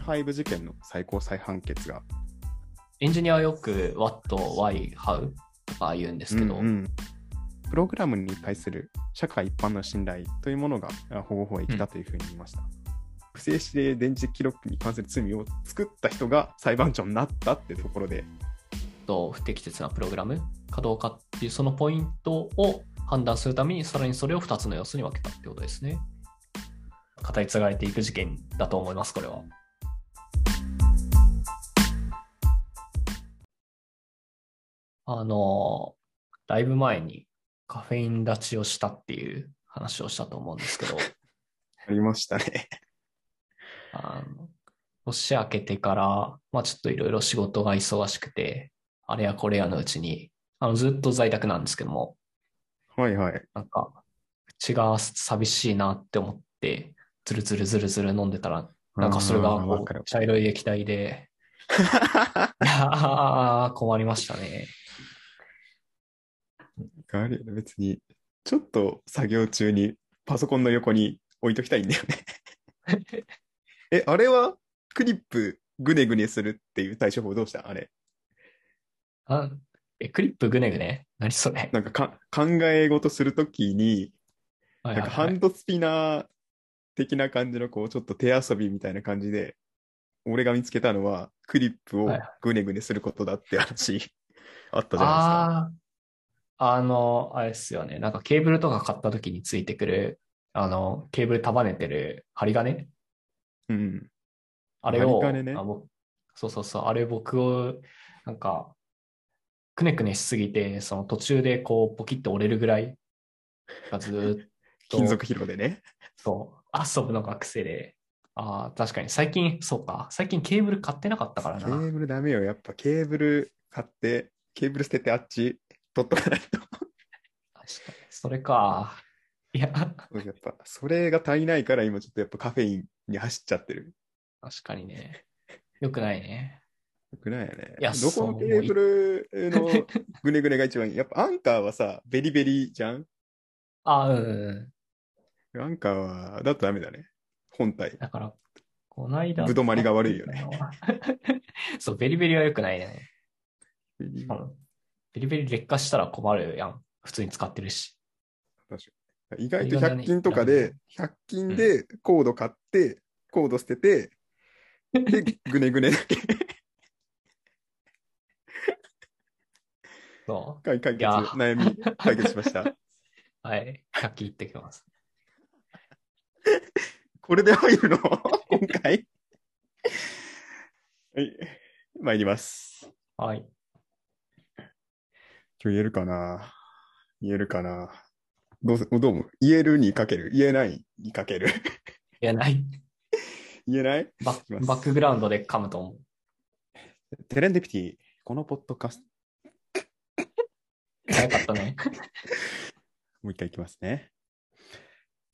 事件の最高裁判決が。エンジニアはよく What, Why, How とか言うんですけど、うんうんプログラムに対する社会一般の信頼というものが保護法へ来たというふうに言いました。不正指令電磁記録に関する罪を作った人が裁判長になったってところで、不適切なプログラムかどうかっていうそのポイントを判断するためにさらにそれを2つの要素に分けたってことですね。語り継がれていく事件だと思います、これは。あの、だいぶ前にカフェイン立ちをしたっていう話をしたと思うんですけど、ありましたね。あの年明けてから、まあちょっといろいろ仕事が忙しくて、あれやこれやのうちに、あのずっと在宅なんですけども、はいはい。なんか、口が寂しいなって思って、ずるずるずるずる飲んでたら、なんかそれがう茶色い液体で、い やー困りましたね。あれ別に、ちょっと作業中にパソコンの横に置いときたいんだよね。え、あれはクリップグネグネするっていう対処法どうした？あれ。あえ、クリップグネグネ？何それ？なんかか考え事するときに、はいなんかハンドスピナー的な感じの、こう、ちょっと手遊びみたいな感じで、俺が見つけたのは、クリップをはいはいグネグネすることだって話、あったじゃなああ、あの、あれですよね。なんかケーブルとか買った時についてくる、あの、ケーブル束ねてる針金？いですか。うん。あれを、針金ねそうそうそう、あれ僕を、なんか、くねくねしすぎて、その途中でこう、ポキッと折れるぐらいがずーっと、金属疲労でね。そう、遊ぶのが癖で、ああ、確かに最近、そうか、最近ケーブル買ってなかったからケな。ーブルダメよ。やっぱケーブル買って、ケーブル捨ててあっち取っとかないと。確かに、それか。いや、やっぱ、それが足りないから今ちょっとやっぱカフェインに走っちゃってる。確かにね。よくないね。よくないよね。いやどこのケーブルのグネグネが一番いい？やっぱアンカーはさ、ベリベリじゃん？あうんうん。アンカーは、だとダメだね。本体。だから、この間。ぶどまりが悪いよね。そう、ベリベリは良くないね。ベリうんベリベリ劣化したら困るやん。普通に使ってるし。意外と100均とかで、100均でコード買って、コード捨てて、で、グネグネだけそ解解決、悩み解決しました。う。はい。100均行ってきます。これで入るの？今回？はい。参ります。はい。今日言えるかな？言えるかな？どうせ、どうも言えるにかける？言えないにかける？いや、ない。言えない？バックグラウンドで噛むと思う。テレンディピティ、このポッドカスト、早かったね。もう一回いきますね。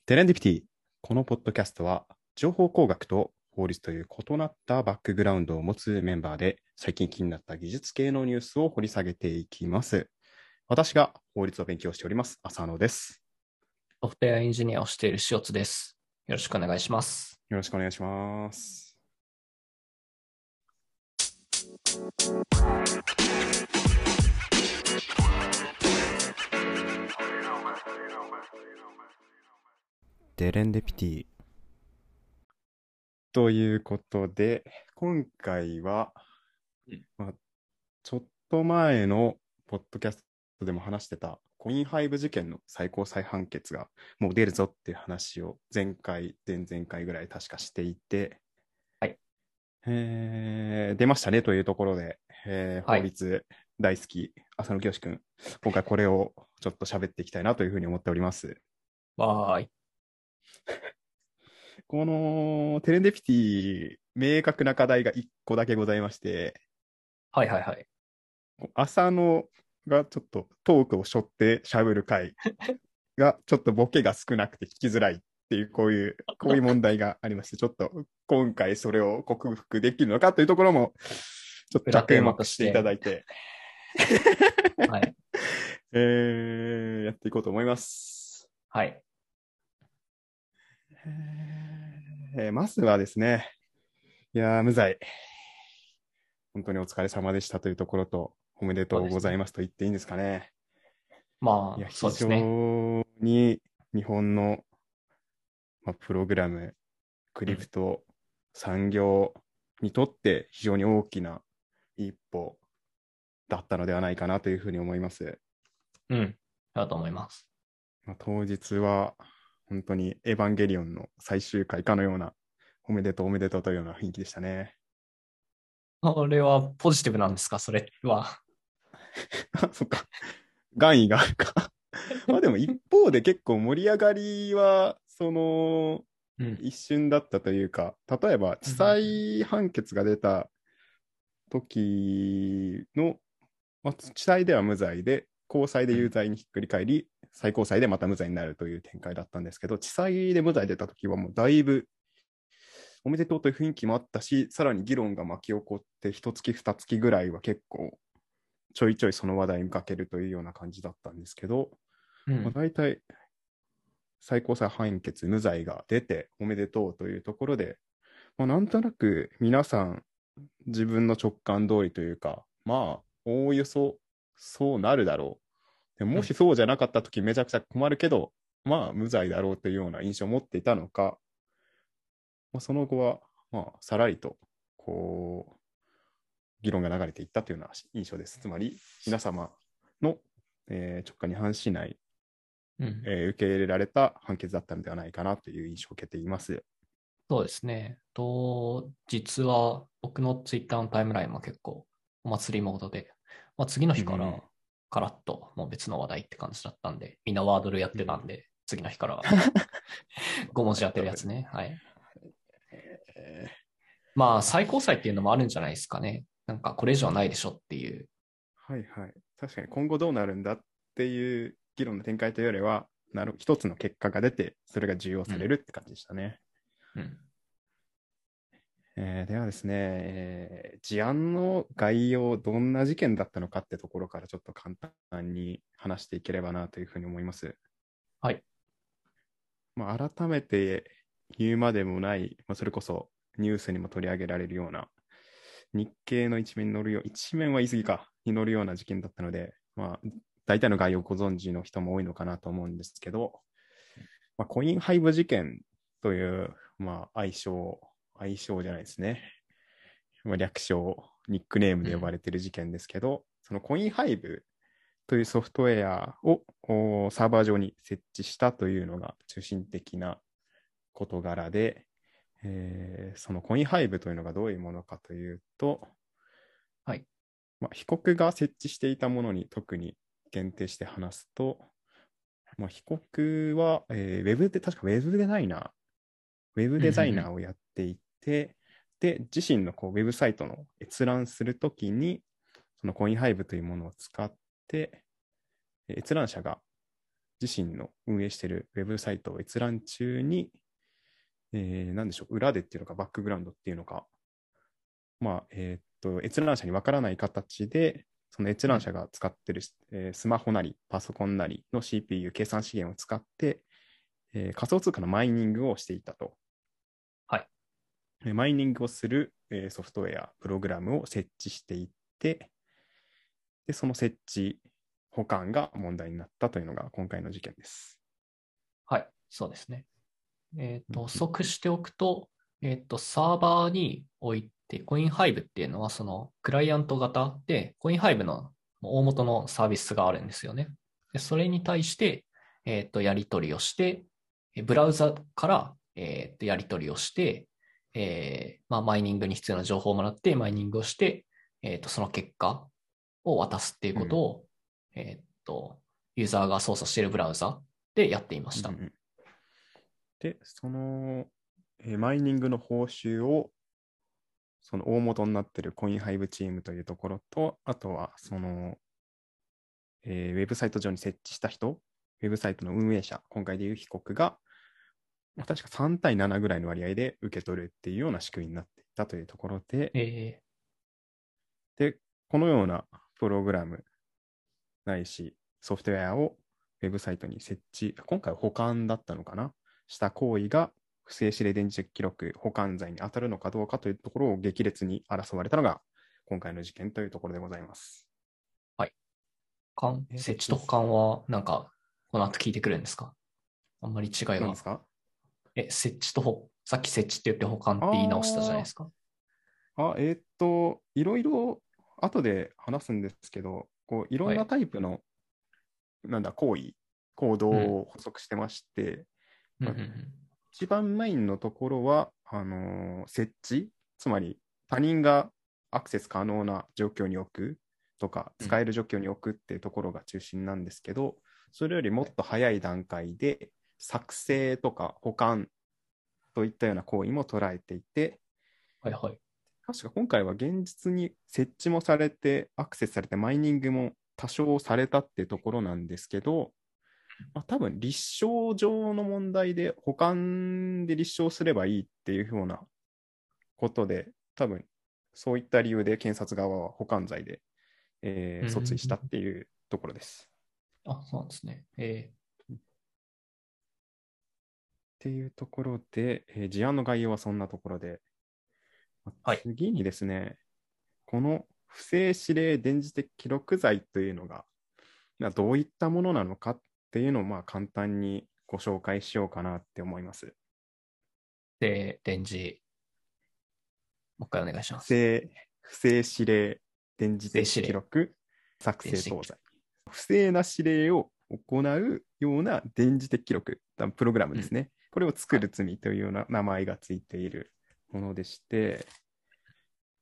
テレンディピティ、このポッドキャストは、情報工学と法律という異なったバックグラウンドを持つメンバーで、最近気になった技術系のニュースを掘り下げていきます。私が法律を勉強しております、浅野です。ソフトウェアエンジニアをしている塩津です。よろしくお願いします。よろしくお願いします。デレンデピティ。ということで、今回はうん、まあ、ちょっと前のポッドキャストでも話してたコインハイブ事件の最高裁判決がもう出るぞっていう話を前回、前々回ぐらい確かしていて、はい。えー出ましたねというところで、えーはい法律大好き、浅野清君、今回これをちょっと喋っていきたいなというふうに思っております。わーい。このテレンデピティ、明確な課題が1個だけございまして、はいはいはい。浅野がちょっとトークを背負って喋る回 がちょっとボケが少なくて聞きづらいっていうこういうこういう問題がありましてちょっと今回それを克服できるのかというところもちょっと着目していただいて、はい。えーやっていこうと思います、はい。えーまずはですねいやー、無罪。本当にお疲れ様でしたというところと、おめでとうございますと言っていいんですかね。まあ、非そうですね。常に日本の、まあ、プログラム、クリプト産業にとって非常に大きな一歩だったのではないかなというふうに思います。うん。だと思います。まあ、当日は本当にエヴァンゲリオンの最終回かのような、おめでとうおめでとうというような雰囲気でしたね。これはポジティブなんですか？それは。あ、そっか。願意があるか。まあでも一方で結構盛り上がりは、その、うん。一瞬だったというか、例えば地裁判決が出た時の、まあ、地裁では無罪で、高裁で有罪にひっくり返り、最高裁でまた無罪になるという展開だったんですけど、地裁で無罪出た時はもうだいぶおめでとうという雰囲気もあったし、さらに議論が巻き起こって、一月二月ぐらいは結構ちょいちょいその話題にかけるというような感じだったんですけど、うん。まあ、大体最高裁判決無罪が出ておめでとうというところで、まあ、なんとなく皆さん自分の直感通りというかまあおおよそそうなるだろうでももしそうじゃなかった時めちゃくちゃ困るけど、まあ無罪だろうというような印象を持っていたのか、まあ、その後はまあさらりとこう議論が流れていったというような印象ですつまり皆様の、えー直感に反しないうん。えー受け入れられた判決だったのではないかなという印象を受けています。そうですね。と、実は僕のツイッターのタイムラインも結構お祭りモードで、まあ、次の日かうんらカラッともう別の話題って感じだったんで、みんなワードルやってたんで、次の日から 5文字当てるやつね。はい。えまあ、最高裁っていうのもあるんじゃないですかね。なんかこれ以上はないでしょっていう。ーはいはい。確かに今後どうなるんだっていう議論の展開というよりは、なる一つの結果が出て、それが重要されるって感じでしたね。うん。えーではですね、えー事案の概要、どんな事件だったのかってところからちょっと簡単に話していければなというふうに思います。はい。まあ、改めて言うまでもない、まあ、それこそニュースにも取り上げられるような、日経の一面に載るよう、一面は言い過ぎか、に載るような事件だったので、まあ、大体の概要をご存知の人も多いのかなと思うんですけど、まあ、コインハイブ事件という、まあ、愛称、愛称じゃないですね。まあ、略称、ニックネームで呼ばれている事件ですけど、そのコインハイブというソフトウェアをおサーバー上に設置したというのが中心的な事柄で、えーそのコインハイブというのがどういうものかというと、はい。まあ、被告が設置していたものに特に限定して話すと、まあ、被告は、えーウェブで、確かウェブデザイナー、ウェブデザイナーをやっていて、で、自身のこうウェブサイトの閲覧するときに、そのコインハイブというものを使って、閲覧者が自身の運営しているウェブサイトを閲覧中に、えー、なんでしょう、裏でっていうのか、バックグラウンドっていうのか、まあ、えっと、閲覧者にわからない形で、その閲覧者が使ってる、えスマホなり、パソコンなりの CPU、計算資源を使って、え仮想通貨のマイニングをしていたと。マイニングをする、えーソフトウェア、プログラムを設置していって、で、その設置、保管が問題になったというのが今回の事件です。はい、そうですね。えっ、と、うんうん補足しておくと、えっ、と、サーバーに置いて、コインハイブっていうのは、そのクライアント型で、コインハイブの大元のサービスがあるんですよね。でそれに対して、えっ、と、やり取りをして、えブラウザから、えっ、と、やり取りをして、えーまあ、マイニングに必要な情報をもらって、マイニングをして、えっ、と、その結果を渡すっていうことを、えっ、と、ユーザーが操作しているブラウザでやっていました。うんうんで、その、えーマイニングの報酬を、その大元になっているコインハイブチームというところと、あとは、その、えーウェブサイト上に設置した人、ウェブサイトの運営者、今回でいう被告が、まあ確か3対7ぐらいの割合で受け取るっていうような仕組みになっていたというところで、えで、このようなプログラムないしソフトウェアをウェブサイトに設置、今回は保管だったのかな？した行為が不正指令電磁的記録保管罪に当たるのかどうかというところを激烈に争われたのが今回の事件というところでございます。保管えー設置と保管は、なんか、この後聞いてくるんですか？あんまり違いが。何で。すか？え、設置とほ、さっき設置って言って保管って言い直したじゃないですか。あ、えーっと、いろいろ後で話すんですけど、こういろんなタイプの、なんだ、行為、行動を補足してまして、うん。うんうん一番メインのところは、あのー設置、つまり他人がアクセス可能な状況に置くとか、うん。使える状況に置くっていうところが中心なんですけど、それよりもっと早い段階で、作成とか保管といったような行為も捉えていて、はいはい。確か今回は現実に設置もされて、アクセスされて、マイニングも多少されたってところなんですけど、まあ、多分立証上の問題で、保管で立証すればいいっていうふうなことで、多分そういった理由で検察側は保管罪で、えーうん訴追したっていうところです。あ、そうなんですね。えっていうところで、えー事案の概要はそんなところで、次にですね、この不正指令電磁的記録罪というのが、まあどういったものなのかっていうのをまあ簡単にご紹介しようかなって思います。ー、で、電磁。もう一回お願いし不ます。正不正指令電磁的記録作成等罪。不正な指令を行うような電磁的記録、プログラムですね。これを作る罪というような名前がついているものでして、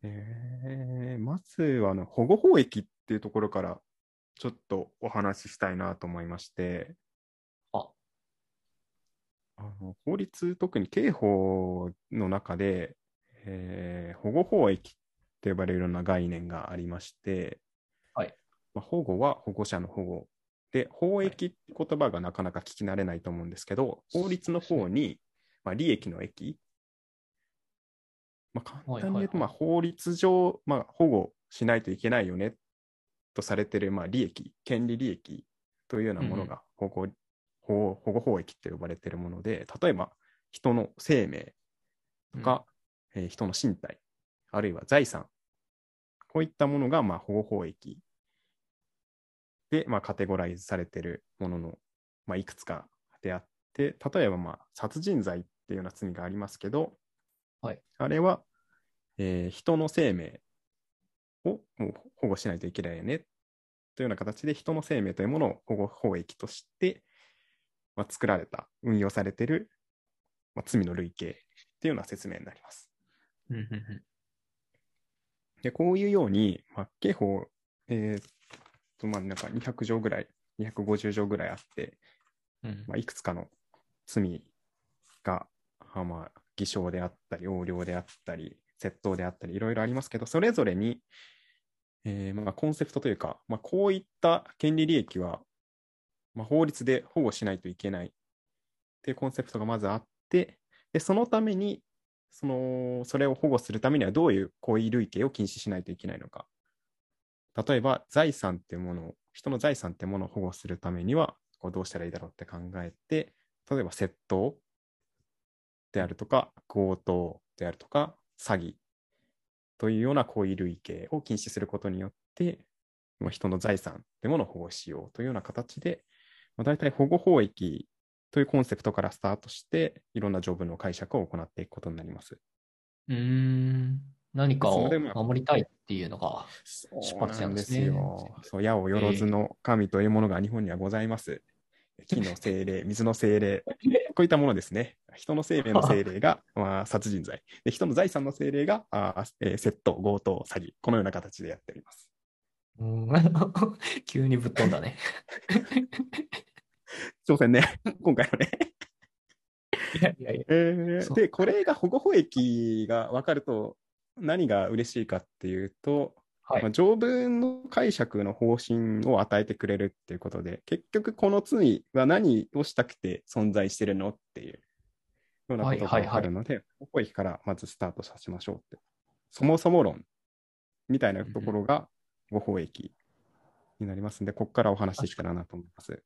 えーまずはあの保護法益っていうところからちょっとお話ししたいなと思いまして、あ。あの法律、特に刑法の中で、えー保護法益と呼ばれるような概念がありまして、はい。まあ、保護は保護者の保護で、法益って言葉がなかなか聞き慣れないと思うんですけど、法律の方に、まあ、利益の益、まあ、簡単に言うと、まあ、法律上、まあ、保護しないといけないよねとされている、まあ、利益、権利利益というようなものが保護,、保保護法益と呼ばれているもので、例えば人の生命とか、えー人の身体、あるいは財産、こういったものがまあ保護法益で、まあ、カテゴライズされているものの、まあ、いくつかであって、例えばまあ殺人罪っていうような罪がありますけど、はいあれは、えー人の生命をもう保護しないといけないよねというような形で人の生命というものを保護法益として、まあ、作られた、運用されている、まあ、罪の類型っていうような説明になります。で、こういうように、まあ、刑法、えーっと、まあ、なんか200条ぐらい、250条ぐらいあって、うんまあ、いくつかの罪が、あまあ、偽証であったり、横領であったり、窃盗であったり、いろいろありますけど、それぞれに、えーまあ、コンセプトというか、まあ、こういった権利利益は、まあ、法律で保護しないといけないっていうコンセプトがまずあって、でそのために、その、それを保護するためにはどういう行為類型を禁止しないといけないのか。例えば、財産っていうものを、人の財産ってものを保護するためには、こうどうしたらいいだろうって考えて、例えば窃盗であるとか、強盗であるとか、詐欺というような行為類型を禁止することによって、まあ人の財産ってものを保護しようというような形で、まあ、大体保護法益というコンセプトからスタートして、いろんな条文の解釈を行っていくことになります。うーん。何かを守りたいっていうのが、そう出発なんですなんですねよ。そう、矢をよろずの神というものが日本にはございます。木の精霊、水の精霊、こういったものですね。人の生命の精霊が、まあ、殺人罪で。人の財産の精霊が、あーえー窃盗、強盗、詐欺。このような形でやっております。うん 急にぶっ飛んだね。挑戦ね。今回はね。いやいやいや。えーそうで、これが保護法益が分かると、何が嬉しいかっていうと、はいまあ、条文の解釈の方針を与えてくれるっていうことで、結局この罪は何をしたくて存在してるのっていうようなことがはいはいはい分かるので、保護法益からまずスタートさせましょうって。そもそも論みたいなところが保護法益になりますんで、ここからお話しできたらなと思います。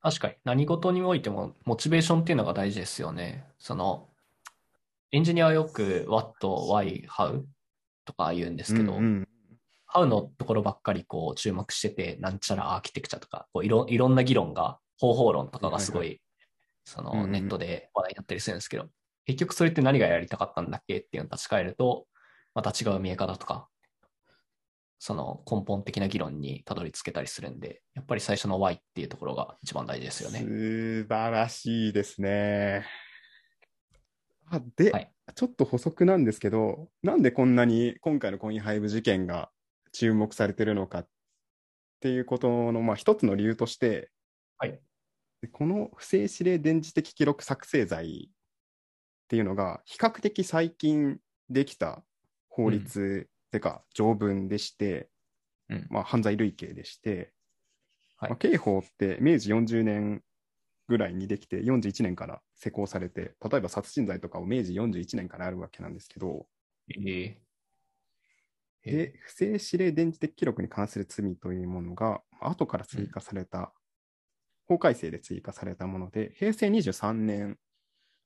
確かに何事においてもモチベーションっていうのが大事ですよね。その、エンジニアはよく what, why, how とか言うんですけど、うんうん、how のところばっかりこう注目してて、なんちゃらアーキテクチャとか、こういろいろんな議論が、方法論とかがすごい、はいそうんうんのネットで話題になったりするんですけど、結局それって何がやりたかったんだっけっていうのを立ち返ると、また違う見え方とか、その根本的な議論にたどり着けたりするんで、やっぱり最初の why っていうところが一番大事ですよね。素晴らしいですね。あで、はい。ちょっと補足なんですけど、なんでこんなに今回のコインハイブ事件が注目されてるのかっていうことの、まあ、一つの理由として、はい。でこの不正指令電磁的記録作成罪っていうのが、比較的最近できた法律、てか条文でして、うん。まあ、犯罪類型でして、はい。まあ、刑法って明治40年ぐらいにできて、41年から施行されて、例えば殺人罪とかを明治41年からあるわけなんですけど、えーえ。で、不正指令電磁的記録に関する罪というものが、後から追加された、法改正で追加されたもので、平成23年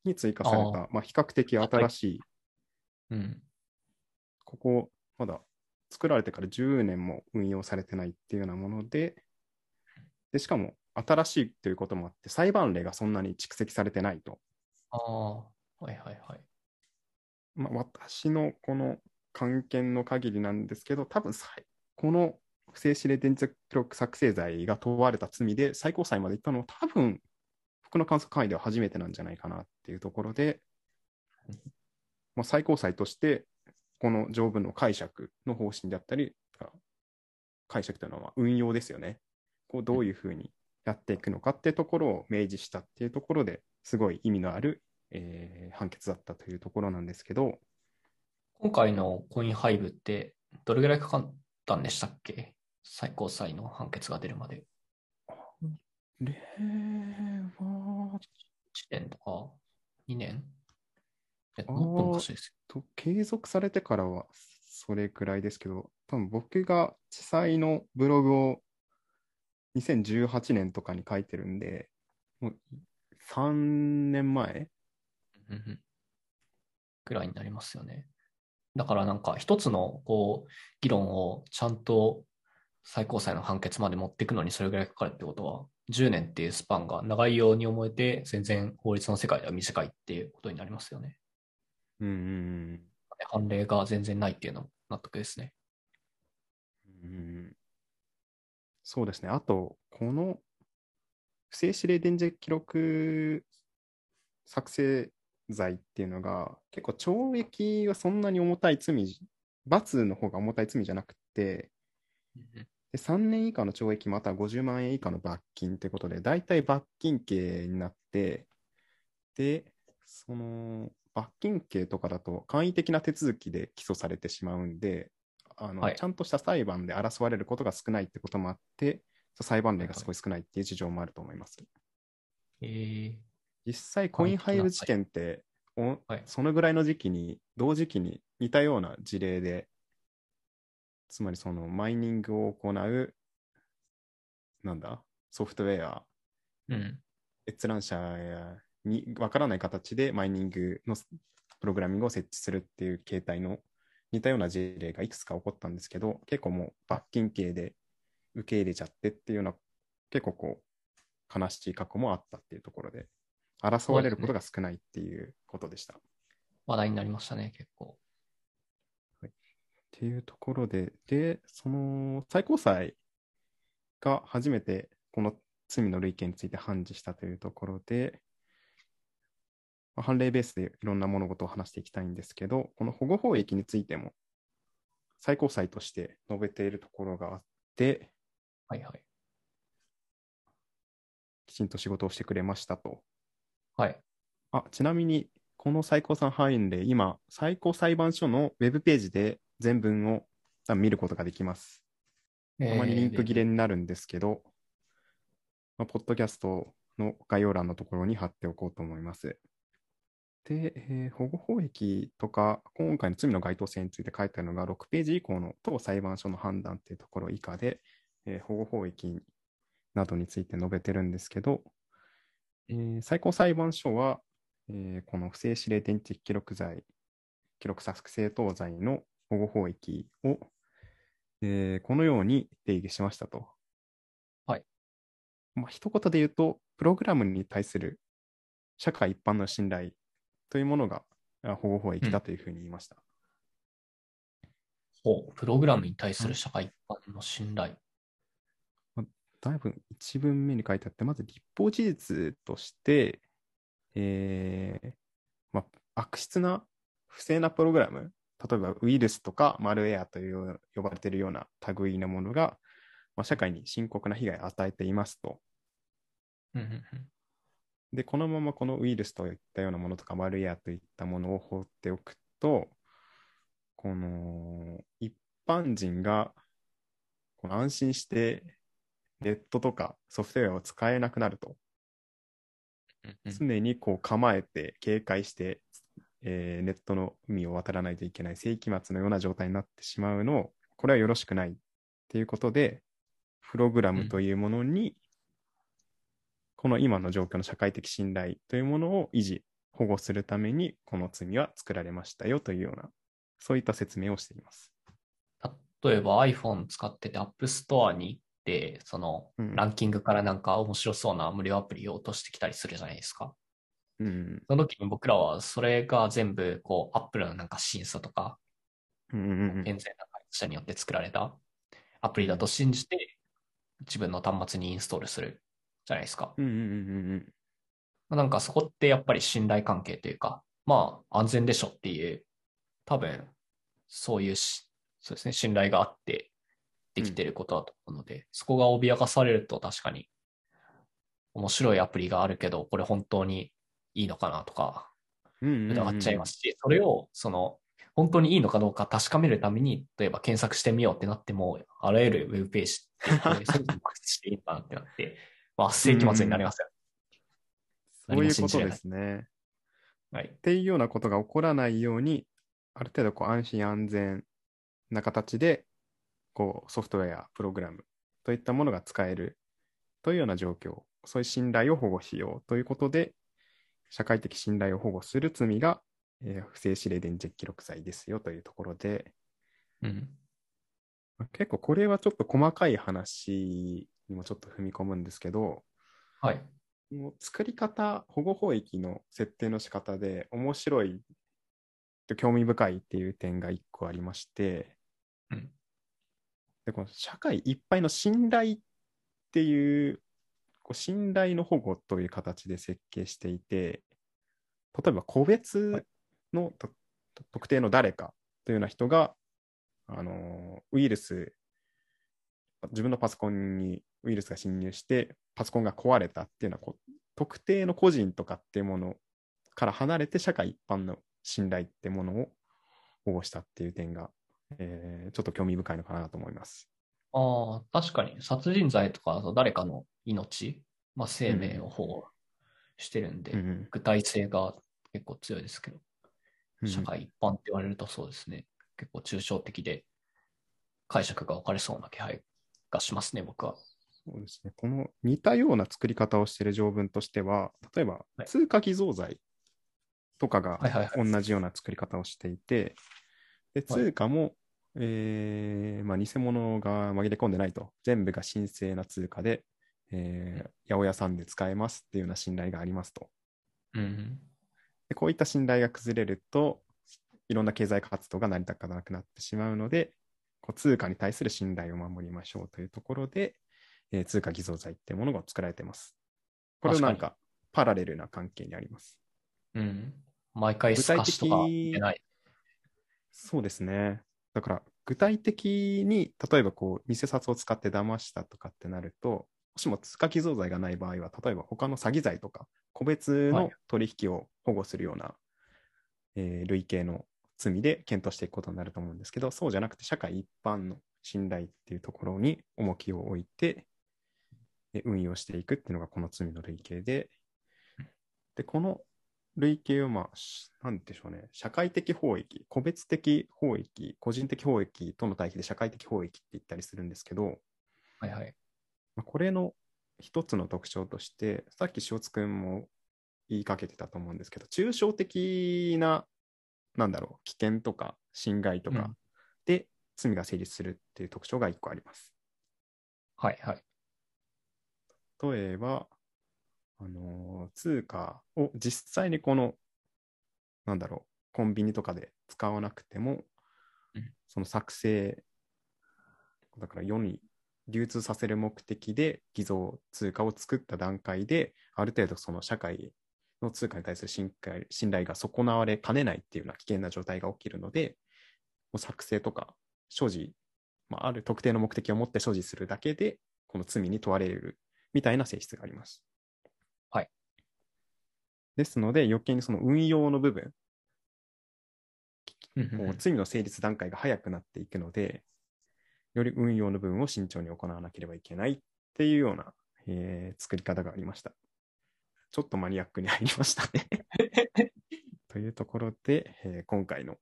に追加されあた、まあ、比較的新しい、ーうん。ここ、まだ作られてから10年も運用されてないっていうようなもので、でしかも新しいということもあって、裁判例がそんなに蓄積されてないと。ああ、はいはいはい。まあ、私のこの関係の限りなんですけど、多分この不正指令電磁記録作成罪が問われた罪で最高裁まで行ったのは多分僕の観測範囲では初めてなんじゃないかなっていうところで、まあ、最高裁としてこの条文の解釈の方針であったり、解釈というのはまあ運用ですよね。こうどういうふうにやっていくのかっていうところを明示したっていうところですごい意味のある、えー判決だったというところなんですけど、今回のコインハイブってどれぐらいかかったんでしたっけ？最高裁の判決が出るまで。令和1年とか2年？えっと昔ですと継続されてからはそれくらいですけど、多分僕が地裁のブログを2018年とかに書いてるんで、もう3年前？ぐらいになりますよね。だからなんか一つのこう議論をちゃんと最高裁の判決まで持っていくのにそれぐらいかかるってことは10年っていうスパンが長いように思えて全然法律の世界では短いっていうことになりますよね。うんうん判例が全然ないっていうのも納得ですね。うんうんそうですね。あと、この不正指令電磁記録作成罪っていうのが、結構懲役はそんなに重たい罪、罰の方が重たい罪じゃなくて、で3年以下の懲役または50万円以下の罰金ということで、大体罰金刑になって、で、その罰金刑とかだと簡易的な手続きで起訴されてしまうんで、あのはい。ちゃんとした裁判で争われることが少ないってこともあって、裁判例がすごい。少ないっていう事情もあると思います。え実際、コインハイブ事件って、おはい。そのぐらいの時期に、同時期に似たような事例で、つまりそのマイニングを行う、なんだ、ソフトウェア、ー、うん。閲覧者にわからない形でマイニングのプログラミングを設置するっていう形態の似たような事例がいくつか起こったんですけど、結構もう罰金刑で受け入れちゃってっていうような、結構こう、悲しい過去もあったっていうところで、争われることが少ないっていうことでした。話題になりましたね、結構。っていうところで、で、その最高裁が初めてこの罪の類型について判事したというところで、まあ判例ベースでいろんな物事を話していきたいんですけど、この保護法益についても最高裁として述べているところがあって、はいはい。きちんと仕事をしてくれましたと。はい。あちなみに、この最高裁判例、今、最高裁判所のウェブページで全文を見ることができます。あまりリンク切れになるんですけど、まあ、ポッドキャストの概要欄のところに貼っておこうと思います。で、えー保護法益とか、今回の罪の該当性について書いてあるのが、6ページ以降の当裁判所の判断っていうところ以下で、えー保護法益などについて述べてるんですけど、えー最高裁判所は、えーこの不正指令電池記録罪、記録作成等罪の保護法益を、えーこのように定義しましたと。はい。まあ、一言で言うと、プログラムに対する社会一般の信頼というものがあ保護法益だというふうに言いました。ほう、プログラムに対する社会一般の信頼。だいぶ一文目に書いてあって、まず立法事実として、えーまあ、悪質な不正なプログラム、例えばウイルスとかマルウェアという呼ばれているような類なものが、まあ、社会に深刻な被害を与えていますと。うんうんうんで、このままこのウイルスといったようなものとかマルウェアといったものを放っておくと、この一般人がこの安心してネットとかソフトウェアを使えなくなると。常にこう構えて警戒して、えーネットの海を渡らないといけない世紀末のような状態になってしまうのを、これはよろしくないっていうことで、プログラムというものに、この今の状況の社会的信頼というものを維持、保護するために、この罪は作られましたよというような、そういった説明をしています。例えば iPhone 使ってて App Store に行って、そのうんランキングからなんか面白そうな無料アプリを落としてきたりするじゃないですか。うん。その時に僕らはそれが全部こう Apple のなんか審査とかうんうんうん健全な開発者によって作られたアプリだと信じて自分の端末にインストールするじゃないですか。うんうんうんうんなんかそこってやっぱり信頼関係というか、まあ安全でしょっていう、多分そういうし、そうですね、信頼があってできてることだと思うので、そこが脅かされると確かに面白いアプリがあるけど、これ本当にいいのかなとかうんうんうんうん。疑っちゃいますし、それをその本当にいいのかどうか確かめるために、例えば検索してみようってなっても、あらゆるウェブページってこれ全部アクセスしていいのかなってなって、まあ世紀末になりますよ。そういうことですね。はいっ。ていうようなことが起こらないように、ある程度こう安心安全な形でこうソフトウェア、プログラムといったものが使えるというような状況、そういう信頼を保護しようということで、社会的信頼を保護する罪が、えー不正指令電磁記録罪ですよというところで、うん。まあ結構これはちょっと細かい話にもちょっと踏み込むんですけど、はい。もう作り方、保護法域の設定の仕方で面白い、興味深いっていう点が一個ありまして、うんでこの社会いっぱいの信頼っていう、こう信頼の保護という形で設計していて、例えば個別の、と特定の誰かというような人が、あのウイルス、自分のパソコンにウイルスが侵入して、パソコンが壊れたっていうのはこう、特定の個人とかっていうものから離れて社会一般の信頼ってものを保護したっていう点が、えーちょっと興味深いのかなと思います。ああ、確かに殺人罪とか誰かの命、まあ、生命を保護してるんで、うんうん具体性が結構強いですけど、うん社会一般って言われるとそうですね。結構抽象的で解釈が分かれそうな気配がしますね、僕は。そうですね。この似たような作り方をしている条文としては、例えばはい通貨偽造罪とかがはいはいはい同じような作り方をしていて、で通貨も、えーまあ、偽物が紛れ込んでないと、全部が神聖な通貨で、えー八百屋さんで使えますっていうような信頼がありますと。うん。でこういった信頼が崩れると、いろんな経済活動が成り立たなくなってしまうので、こう通貨に対する信頼を守りましょうというところで、えー通貨偽造罪っていうものが作られています。これはなんかパラレルな関係にあります。うん。毎回スカッとか出ない。そうですね。だから具体的に、例えばこう偽札を使って騙したとかってなると、もしも通貨偽造罪がない場合は、例えば他の詐欺罪とか、個別のはい取引を保護するような、えー類型の罪で検討していくことになると思うんですけど、そうじゃなくて社会一般の信頼っていうところに重きを置いて、え運用していくっていうのがこの罪の類型で、で、この類型を、まあ、しなんでしょうね、社会的法益、個別的法益、個人的法益との対比で社会的法益って言ったりするんですけど、はいはい。まあこれの一つの特徴として、さっき塩津くんも言いかけてたと思うんですけど、抽象的な、なんだろう、危険とか侵害とかうんで罪が成立するっていう特徴が1個あります。はいはい。例えば、あのー通貨を実際にこの、なんだろう、コンビニとかで使わなくても、うんその作成、だから世に流通させる目的で偽造通貨を作った段階で、ある程度その社会の通貨に対する信頼信頼が損なわれかねないっていうような危険な状態が起きるので、もう作成とか所持、まあ、ある特定の目的を持って所持するだけで、この罪に問われるみたいな性質があります。はい。ですので、余計にその運用の部分、もうん罪の成立段階が早くなっていくので、より運用の部分を慎重に行わなければいけないっていうような、えー作り方がありました。ちょっとマニアックに入りましたね。というところで、えー今回の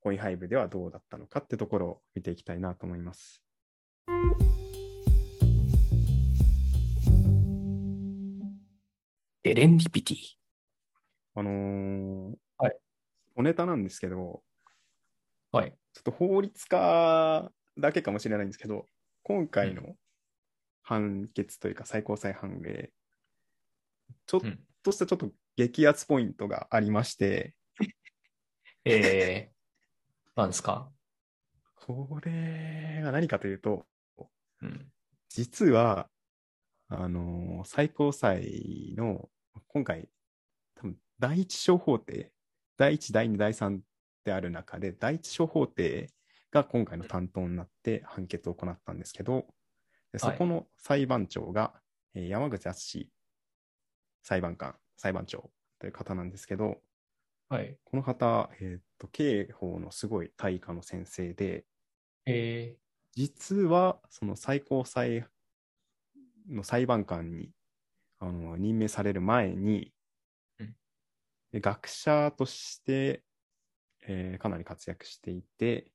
コインハイブではどうだったのかってところを見ていきたいなと思います。デレンディピティ。あのーはいおネタなんですけど、はい。ちょっと法律家だけかもしれないんですけど、今回の判決というか最高裁判例、ちょっうんとしたちょっと激アツポイントがありまして、えー、なんですか？これが何かというと、うん。実は、あのー最高裁の今回、多分第一小法廷、第一、第二、第三である中で、第一小法廷が今回の担当になって判決を行ったんですけど、でそこの裁判長が、えー山口敦裁判官、裁判長という方なんですけど、はい。この方、えーっと、刑法のすごい大家の先生で、え実はその最高裁の裁判官にあの任命される前に、うんで学者として、えーかなり活躍していて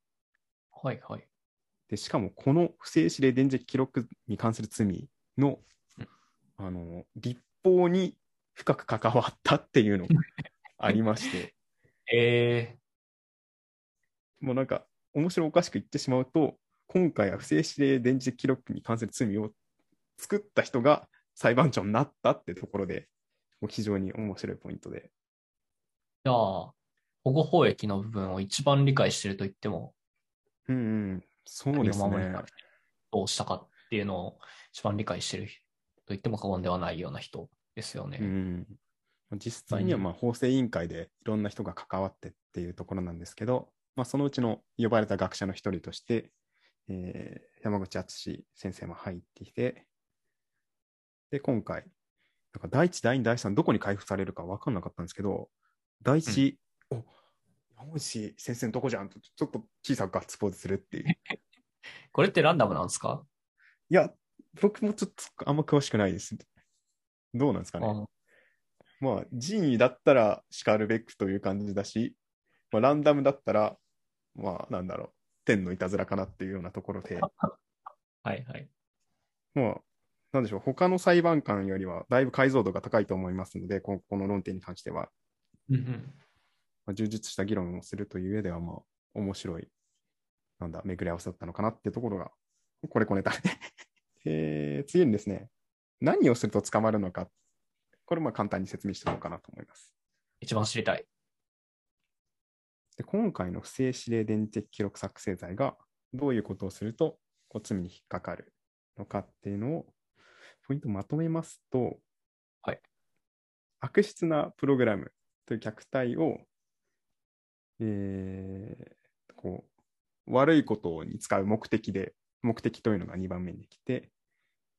ー、はいはい。で、しかもこの不正指令電磁記録に関する罪のうんあの立法に深く関わったっていうのが ありまして、えもうなんか面白おかしく言ってしまうと、今回は不正指令電磁記録に関する罪を作った人が裁判長になったってところで、もう非常に面白いポイントで。ー、じゃあ、保護法益の部分を一番理解してると言っても、うんうん、そうですね。どうしたかっていうのを一番理解してると言っても過言ではないような人ですよね。うん、実際にはうんまあ法制委員会でいろんな人が関わってっていうところなんですけど、まあ、そのうちの呼ばれた学者の一人として、えー山口敦先生も入っていて、で、今回、なんか第一、第二、第三、どこに開封されるか分かんなかったんですけど、第一、お山口先生のとこじゃんと、ちょっと小さくガッツポーズするっていう。これってランダムなんですか？いや、僕もちょっとあんま詳しくないです。どうなんですかね。あまあ、人為だったら叱るべくという感じだし、まあ、ランダムだったら、まあ、なんだろう、天のいたずらかなっていうようなところで、はいはい。まあ、なんでしょう、他の裁判官よりはだいぶ解像度が高いと思いますので、ここの論点に関しては、うんうんまあ、充実した議論をするという上では、まあ、面白い、なんだ、巡り合わせだったのかなっていうところが、これこねたね。えー次にですね、何をすると捕まるのか、これまあ簡単に説明しておこうかなと思います。一番知りたい。で今回の不正指令電磁記録作成罪がどういうことをするとこう罪に引っかかるのかっていうのをポイントまとめますと、はい悪質なプログラムという虐待を、えーこう悪いことに使う目的で目的というのが2番目に来て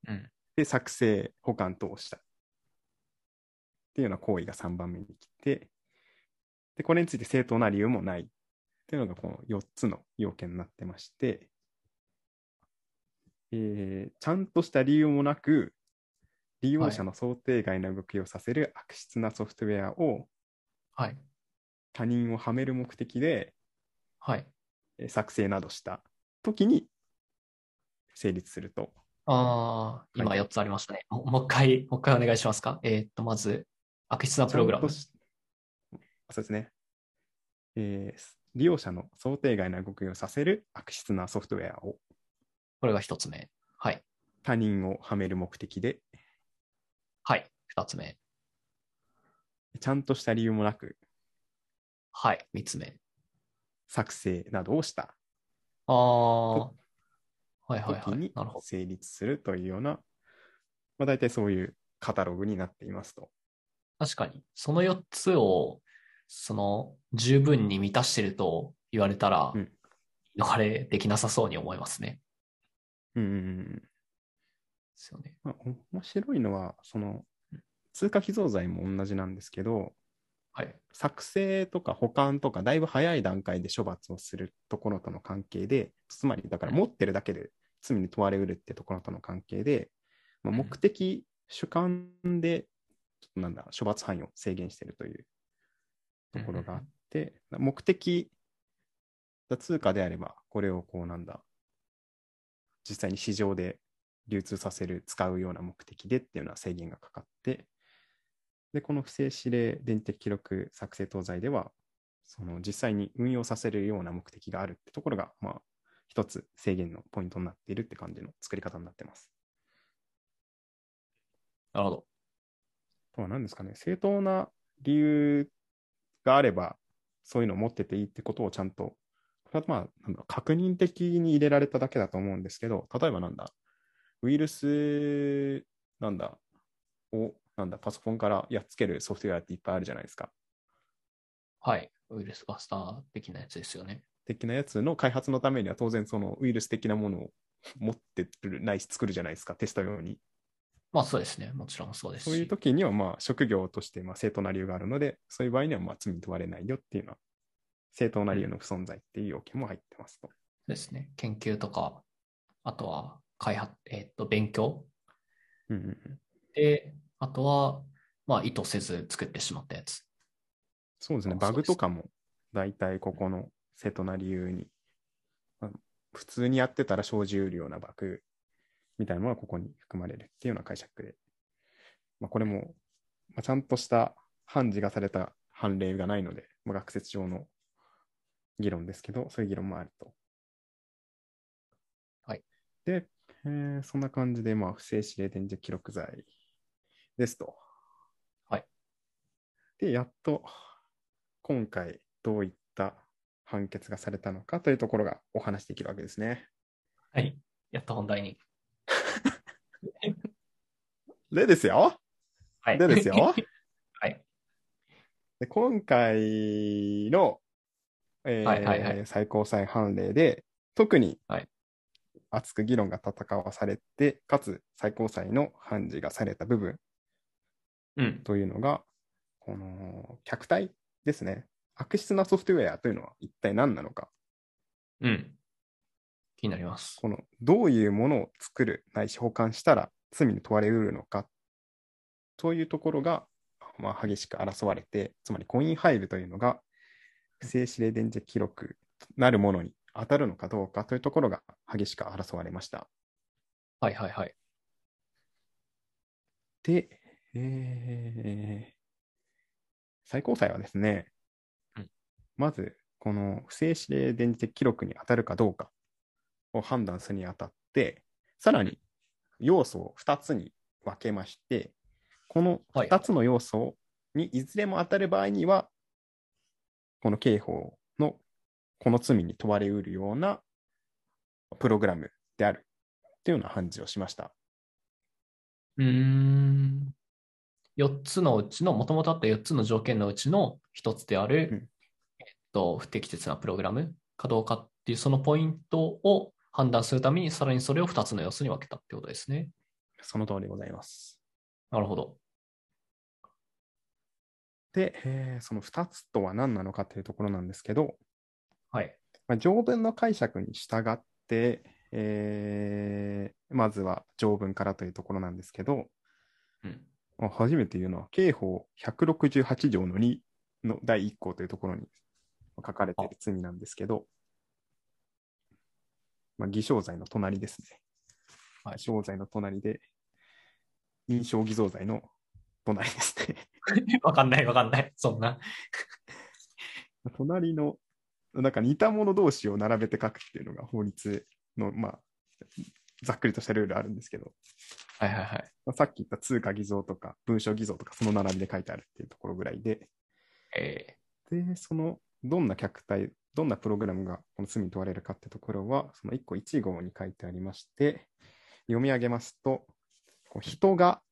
うん。で作成保管等をしたっていうような行為が3番目に来てで、これについて正当な理由もないっていうのがこの4つの要件になってまして、えーちゃんとした理由もなく、利用者の想定外な動きをさせる悪質なソフトウェアをはい。他人をはめる目的ではい。えー作成などした時に成立すると。ああ、今はい4つありましたね。ももう一回、もう一回お願いしますか？えーっと、まず、悪質なプログラムそうですね、えー利用者の想定外な動きをさせる悪質なソフトウェアをこれが一つ目。はい。他人をはめる目的で、はい。二つ目。ちゃんとした理由もなくはい。三つ目。作成などをしたああ。はいはいはい時に。成立するというような、まあ、大体そういうカタログになっていますと。確かに。その4つを、その、十分に満たしてると言われたらうん、逃れできなさそうに思いますね。うんうんうんですよね。まあ、面白いのは、その通貨寄贈罪も同じなんですけど、はい。作成とか保管とか、だいぶ早い段階で処罰をするところとの関係で、つまりだから持ってるだけで罪に問われうるってところとの関係で、まあ、うん。目的主観で、ちょっとなんだ、処罰範囲を制限しているというところがあって、目的、だ通貨であれば、これをこうなんだ、実際に市場で流通させる、使うような目的でっていうような制限がかかって、で、この不正指令電磁的記録作成等罪では、その実際に運用させるような目的があるってところが、まあ、一つ制限のポイントになっているって感じの作り方になってます。なるほど。あとは何ですかね、正当な理由があれば、そういうのを持ってていいってことをちゃんと、これはまあ、確認的に入れられただけだと思うんですけど、例えばなんだ、ウイルス、なんだ、を、なんだ、パソコンからやっつけるソフトウェアっていっぱいあるじゃないですか。はい。ウイルスバスター的なやつですよね。的なやつの開発のためには当然そのウイルス的なものを持ってる、ないし作るじゃないですか、テスト用に。まあそうですね。もちろんそうですし。そういう時にはまあ職業としてまあ正当な理由があるので、そういう場合にはまあ罪に問われないよっていうのは、正当な理由の不存在っていう要件も入ってますと。ですね。研究とか、あとは開発、えっと、勉強うんうんうんで、あとは、まあ意図せず作ってしまったやつ。そうですね、あバグとかも大体ここの正当な理由に、まあ普通にやってたら生じうるようなバグみたいなのはここに含まれるっていうような解釈で、まあ、これも、まあ、ちゃんとした判事がされた判例がないので、まあ、学説上の議論ですけど、そういう議論もあると。はい。で、えーそんな感じで、まあ、不正指令電磁記録罪ですと。はい。で、やっと、今回どういった判決がされたのかというところがお話しできるわけですね。はい。やっと本題に。でですよ。はい。でですよ。はい。で今回の、えーはいはいはい最高裁判例で、特にはい熱く議論が戦わされて、かつ最高裁の判事がされた部分うん。というのが、この客体ですね。悪質なソフトウェアというのは一体何なのか。うん。気になります。このどういうものを作るないし保管したら罪に問われうるのかというところが、まあ、激しく争われて、つまりコインハイブというのが不正指令電磁記録なるものに当たるのかどうかというところが激しく争われました。はいはいはい。で、えー最高裁はですね、うんまず、この不正指令電磁的記録に当たるかどうかを判断するにあたって、さらに要素を2つに分けまして、この2つの要素にいずれも当たる場合には、この刑法のこの罪に問われうるようなプログラムであるというような判事をしました。うーん。4つのうちの、もともとあった4つの条件のうちの1つである、と、不適切なプログラムかどうかっていうそのポイントを判断するために、さらにそれを2つの要素に分けたってことですね。その通りでございます。なるほど。で、えーその2つとは何なのかというところなんですけど、はい。まあ、条文の解釈に従って、えーまずは条文からというところなんですけど、うん。まあ初めて言うのは、刑法168条の2の第1項というところに書かれている罪なんですけど、まあ、偽証罪の隣ですね。はい偽証罪の隣で、認証偽造罪の隣ですね。わかんないわかんない。そんな。隣の、なんか似たもの同士を並べて書くっていうのが法律の、まあ、ざっくりとしたルールあるんですけど、はいはいはい。まあさっき言った通貨偽造とか文章偽造とかその並びで書いてあるっていうところぐらいで、えで、その、どんな客体、どんなプログラムがこの罪に問われるかってところは、その1個1号に書いてありまして、読み上げますと、こう人が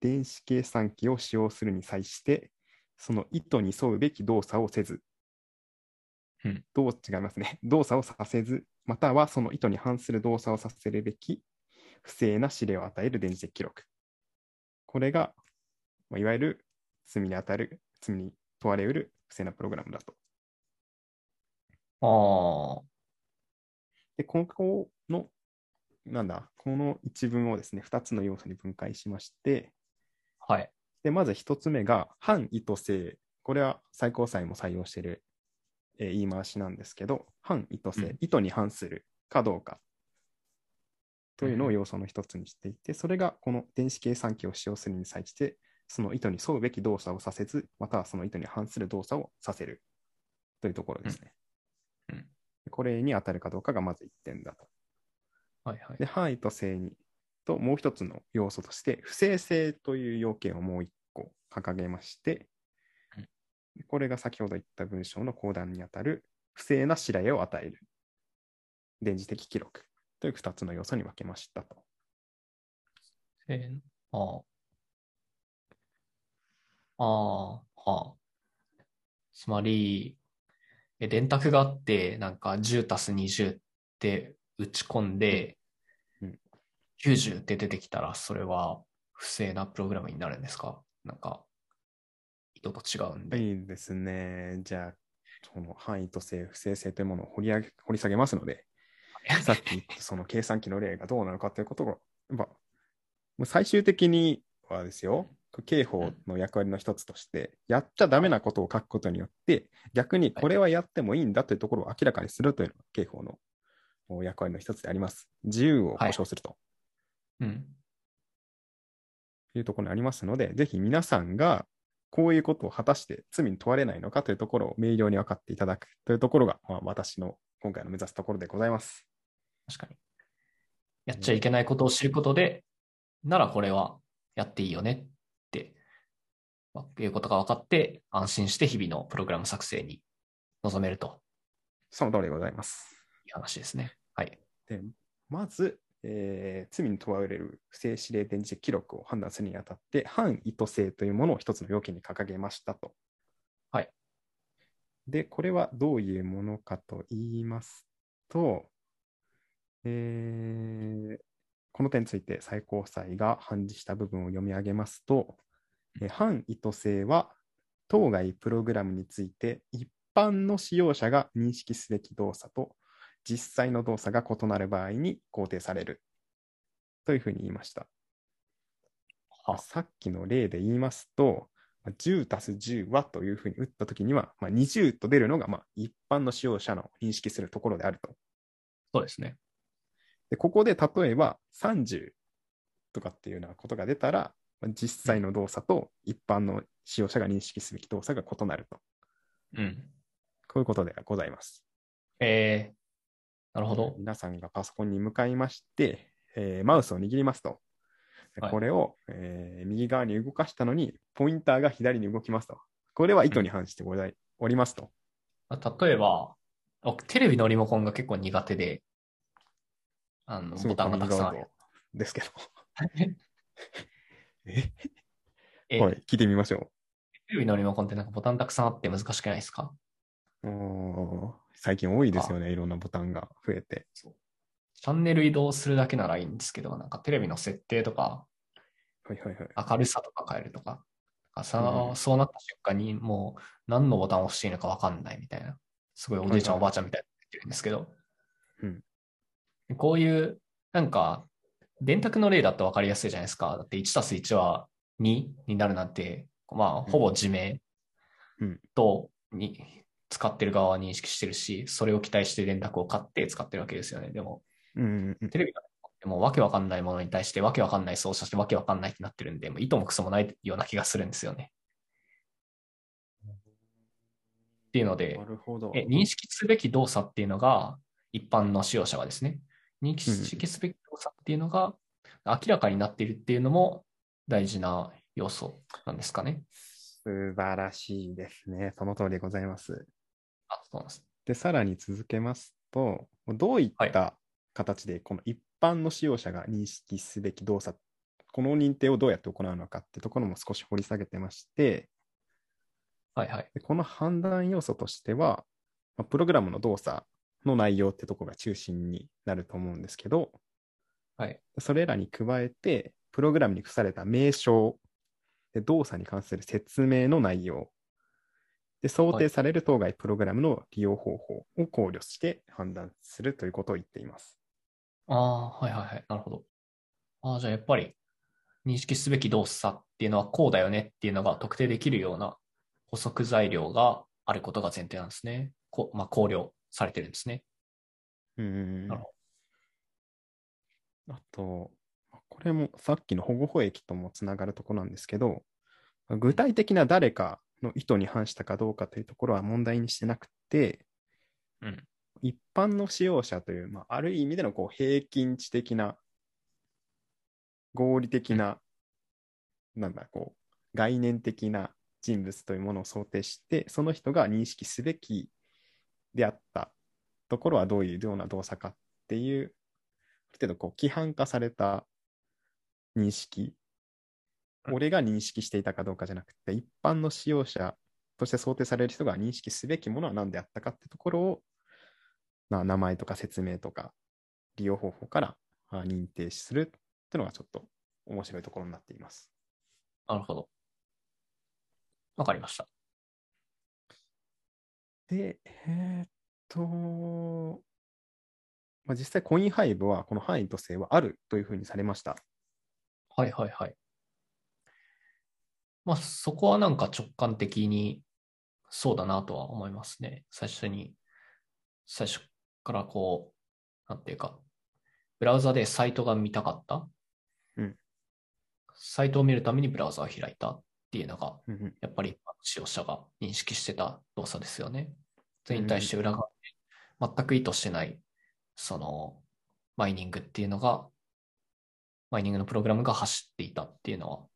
電子計算機を使用するに際して、その意図に沿うべき動作をせず、うんどう違いますね。動作をさせず、またはその意図に反する動作をさせるべき不正な指令を与える電磁的記録。これが、まあいわゆる罪に当たる、罪に問われうる不正なプログラムだと。ー、ああ、で、ここの、なんだ、この一文をですね、2つの要素に分解しまして、はい。で、まず1つ目が、反意図性。これは最高裁も採用している、えー言い回しなんですけど、反意図性、うん意図に反するかどうかというのを要素の一つにしていて、それがこの電子計算機を使用するに際して、その意図に沿うべき動作をさせず、またはその意図に反する動作をさせるというところですね。これに当たるかどうかがまず1点だと。はいはい。で、範囲と正にと、もう一つの要素として、不正性という要件をもう一個掲げましてうん、これが先ほど言った文章の講談にあたる不正な指令を与える電磁的記録という二つの要素に分けましたと。えー、ああ。ああ、はあ。つまり、え電卓があって、なんか10たす20って打ち込んでうん、90って出てきたら、それは不正なプログラムになるんですか？なんか、意図と違うんで。いいですね。じゃあ、その範囲と正、不正性というものを掘り上げ掘り下げますので、さっき言ったその計算機の例がどうなのかということが、やっぱ、もう最終的にはですよ、刑法の役割の一つとして、やっちゃダメなことを書くことによって、逆にこれはやってもいいんだというところを明らかにするというのが刑法の役割の一つであります。自由を保障するとうん。いうところにありますので、ぜひ皆さんがこういうことを果たして罪に問われないのかというところを明瞭に分かっていただくというところが、まあ、私の今回の目指すところでございます。確かに。やっちゃいけないことを知ることで、ならこれはやっていいよねいうことが分かって、安心して日々のプログラム作成に臨めるとその通りでございます。いう話ですね。はい。で、まず、えー罪に問われる不正指令電磁記録を判断するにあたって、反意図性というものを一つの要件に掲げましたと。はい。で、これはどういうものかと言いますと、えーこの点について最高裁が判事した部分を読み上げますと、えー反意図性は当該プログラムについて一般の使用者が認識すべき動作と実際の動作が異なる場合に肯定されるというふうに言いました。はさっきの例で言いますと、まあ10たす10はというふうに打ったときには、まあ、20と出るのがまあ一般の使用者の認識するところであると。そうですね。で、ここで例えば30とかっていうようなことが出たら、まあ実際の動作と一般の使用者が認識すべき動作が異なると。うん。こういうことでございます。えー、なるほど。皆さんがパソコンに向かいまして、えーマウスを握りますと。ではいこれを、えー右側に動かしたのに、ポインターが左に動きますと。これは意図に反してございおりますと。まあ例えば、僕テレビのリモコンが結構苦手で、あの、ボタンがたくさんある。ですけど。え？えはい、聞いてみましょテレビのリモコンってなんかボタンたくさんあって難しくないですか？う。おー最近多いですよね。いろんなボタンが増えて。チャンネル移動するだけならいいんですけど、なんかテレビの設定とか、はいはいはい。明るさとか変えるとか、さうんそうなった瞬間にもう何のボタンを押していいのか分かんないみたいな、すごいおじいちゃん、おばあちゃんみたいになってるんですけど、うんこういう、なんか、電卓の例だと分かりやすいじゃないですか。だって1たす1は2になるなんて、まあ、ほぼ自明うんとに使ってる側は認識してるし、それを期待して電卓を買って使ってるわけですよね。でも、うん。テレビのっもうわけわかんないものに対してわけわかんない操作してわけわかんないってなってるんで、もう意図もクソもないような気がするんですよね。っていうのでな、るほど。え認識すべき動作っていうのが、一般の使用者がですね、認識すべき動作っていうのが明らかになっているっていうのも大事な要素なんですかね。素晴らしいですね。その通りでございます。あ、そうなんです。で、さらに続けますと、どういっはた形でこの一般の使用者が認識すべき動作、この認定をどうやって行うのかってところも少し掘り下げてまして、はいはい。でこの判断要素としては、まあプログラムの動作の内容ってところが中心になると思うんですけど、はい。それらに加えて、プログラムに付された名称、で動作に関する説明の内容、で想定される当該プログラムの利用方法を考慮して判断するということを言っています。ああ、はいはいはい。なるほど。ああ、じゃあやっぱり認識すべき動作っていうのはこうだよねっていうのが特定できるような補足材料があることが前提なんですね。こまあ、考慮されてるんですね。うんなるほあと、これもさっきの保護法益ともつながるところなんですけど、具体的な誰かの意図に反したかどうかというところは問題にしてなくて、うん。一般の使用者という、まあ、ある意味でのこう平均値的な、合理的な、なんだ、こう、概念的な人物というものを想定して、その人が認識すべきであったところはどういうような動作かっていう、ある程度こう規範化された認識、うん俺が認識していたかどうかじゃなくて、一般の使用者として想定される人が認識すべきものは何であったかってところを、まあ、名前とか説明とか利用方法からあ認定するっていうのがちょっと面白いところになっています。なるほど。わかりました。で、えーっと、まあ、実際コインハイブはこの範囲と性はあるというふうにされました。はいはいはい。まあ、そこはなんか直感的にそうだなとは思いますね。最初に、最初からこう、なんていうか、ブラウザでサイトが見たかった。うんサイトを見るためにブラウザを開いたっていうのが、うんうんやっぱり使用者が認識してた動作ですよね。それに対して裏側で全く意図してない、その、マイニングっていうのが、マイニングのプログラムが走っていたっていうのは、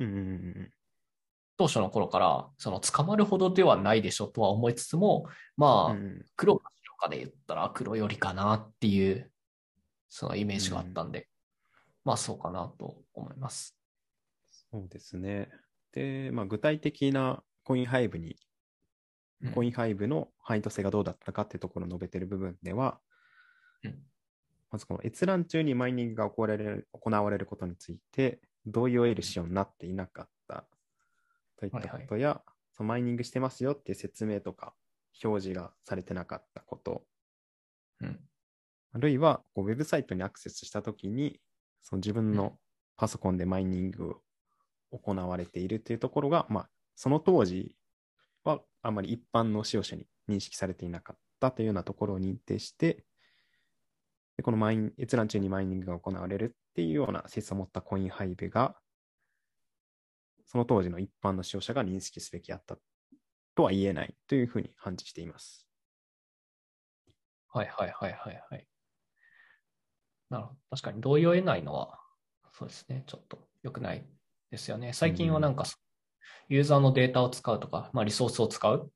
うんうんうん当初の頃から、その捕まるほどではないでしょとは思いつつも、まあ、うんうん。黒か白かで言ったら黒よりかなっていう、そのイメージがあったんで、まあそうかなと思います。そうですね。で、まあ、具体的なコインハイブに、うん。コインハイブの範囲と性がどうだったかっていうところを述べている部分では、うんまずこの閲覧中にマイニングが行われる行われることについて、同意を得る仕様になっていなかったといったことや、そのマイニングしてますよっていう説明とか表示がされてなかったこと、うん。あるいはこうウェブサイトにアクセスしたときに、その自分うん。のパソコンでマイニングを行われているというところが、まあ、その当時はあまり一般の使用者に認識されていなかったというようなところを認定して、でこのマイン閲覧中にマイニングが行われるっていうような性質を持ったコインハイブが、その当時の一般の使用者が認識すべきだったとは言えないというふうに判事しています。はいはいはいはいはい。なるほど。確かに同意を得ないのは、そうですね。ちょっと良くないですよね。最近はなんか、ユーザーのデータを使うとか、まあ、リソースを使う、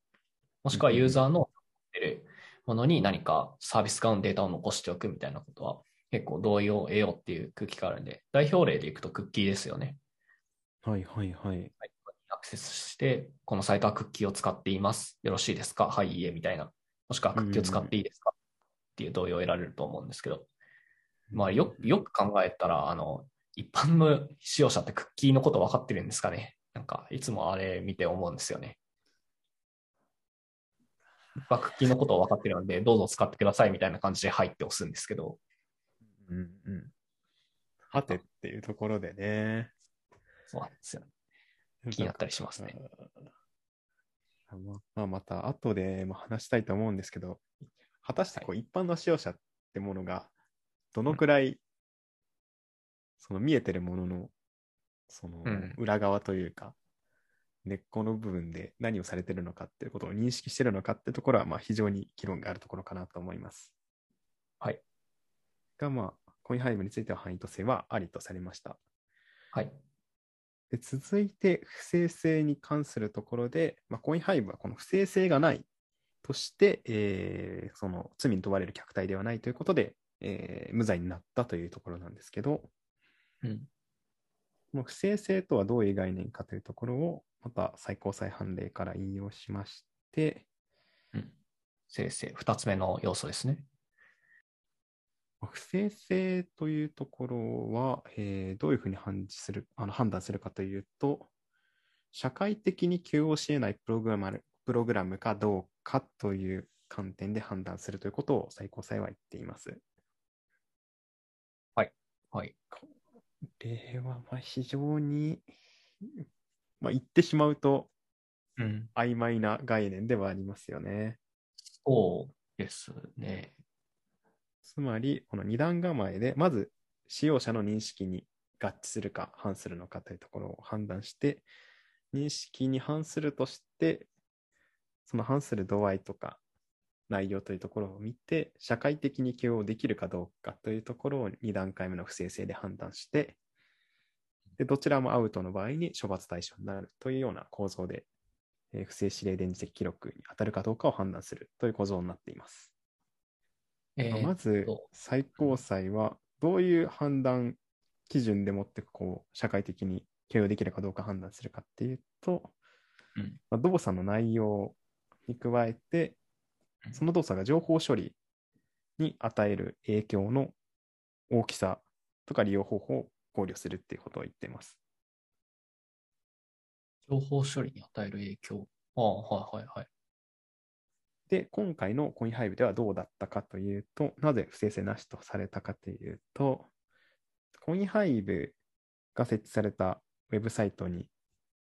もしくはユーザーの持ってるものに何かサービス側のデータを残しておくみたいなことは、結構同意を得ようっていう空気があるんで、代表例でいくとクッキーですよね。はいはいはい。アクセスして、このサイトはクッキーを使っています。よろしいですか？はい、いいえ、みたいな。もしくはクッキーを使っていいですか？っていう同意を得られると思うんですけど、まあよ、よく考えたら、あの、一般の使用者ってクッキーのこと分かってるんですかね？なんか、いつもあれ見て思うんですよね。僕はクッキーのことを分かってるので、どうぞ使ってくださいみたいな感じで入って押すんですけど、うんうん。はてっていうところでね。そうなんですよ。気になったりしますね。あままあ、また後でも話したいと思うんですけど、果たしてこう一般の使用者ってものがどのくらいその見えてるものの、そのうん裏側というか、根っこの部分で何をされてるのかっていうことを認識してるのかっていうところは、まあ非常に議論があるところかなと思います。はい。が、まあ、コインハイブについては範囲と性はありとされました。はい。で続いて、不正性に関するところで、まあ、コインハイブはこの不正性がないとして、えーその罪に問われる客体ではないということで、えー無罪になったというところなんですけど、うん。この不正性とはどういう概念かというところを、また最高裁判例から引用しまして、うん。生成、二つ目の要素ですね。不正性というところは、えーどういうふうに判事するあの判断するかというと、社会的に許容し得ないプログラムプログラムかどうかという観点で判断するということを最高裁は言っています。はい。例はまあ非常に、まあ、言ってしまうとうん。曖昧な概念ではありますよね。そうですね。つまり、この二段構えで、まず使用者の認識に合致するか反するのかというところを判断して、認識に反するとして、その反する度合いとか内容というところを見て、社会的に許容できるかどうかというところを2段階目の不正性で判断して、でどちらもアウトの場合に処罰対象になるというような構造で、えー不正指令電磁的記録に当たるかどうかを判断するという構造になっています。えーまずと、最高裁はどういう判断基準でもってこう社会的に許容できるかどうか判断するかっていうと、うんまあ、動作の内容に加えてう、んその動作が情報処理に与える影響の大きさとか利用方法を考慮するっていうことを言っています。情報処理に与える影響。ああ、はいはいはい。で、今回のコインハイブではどうだったかというと、なぜ不正性なしとされたかというと、コインハイブが設置されたウェブサイトに、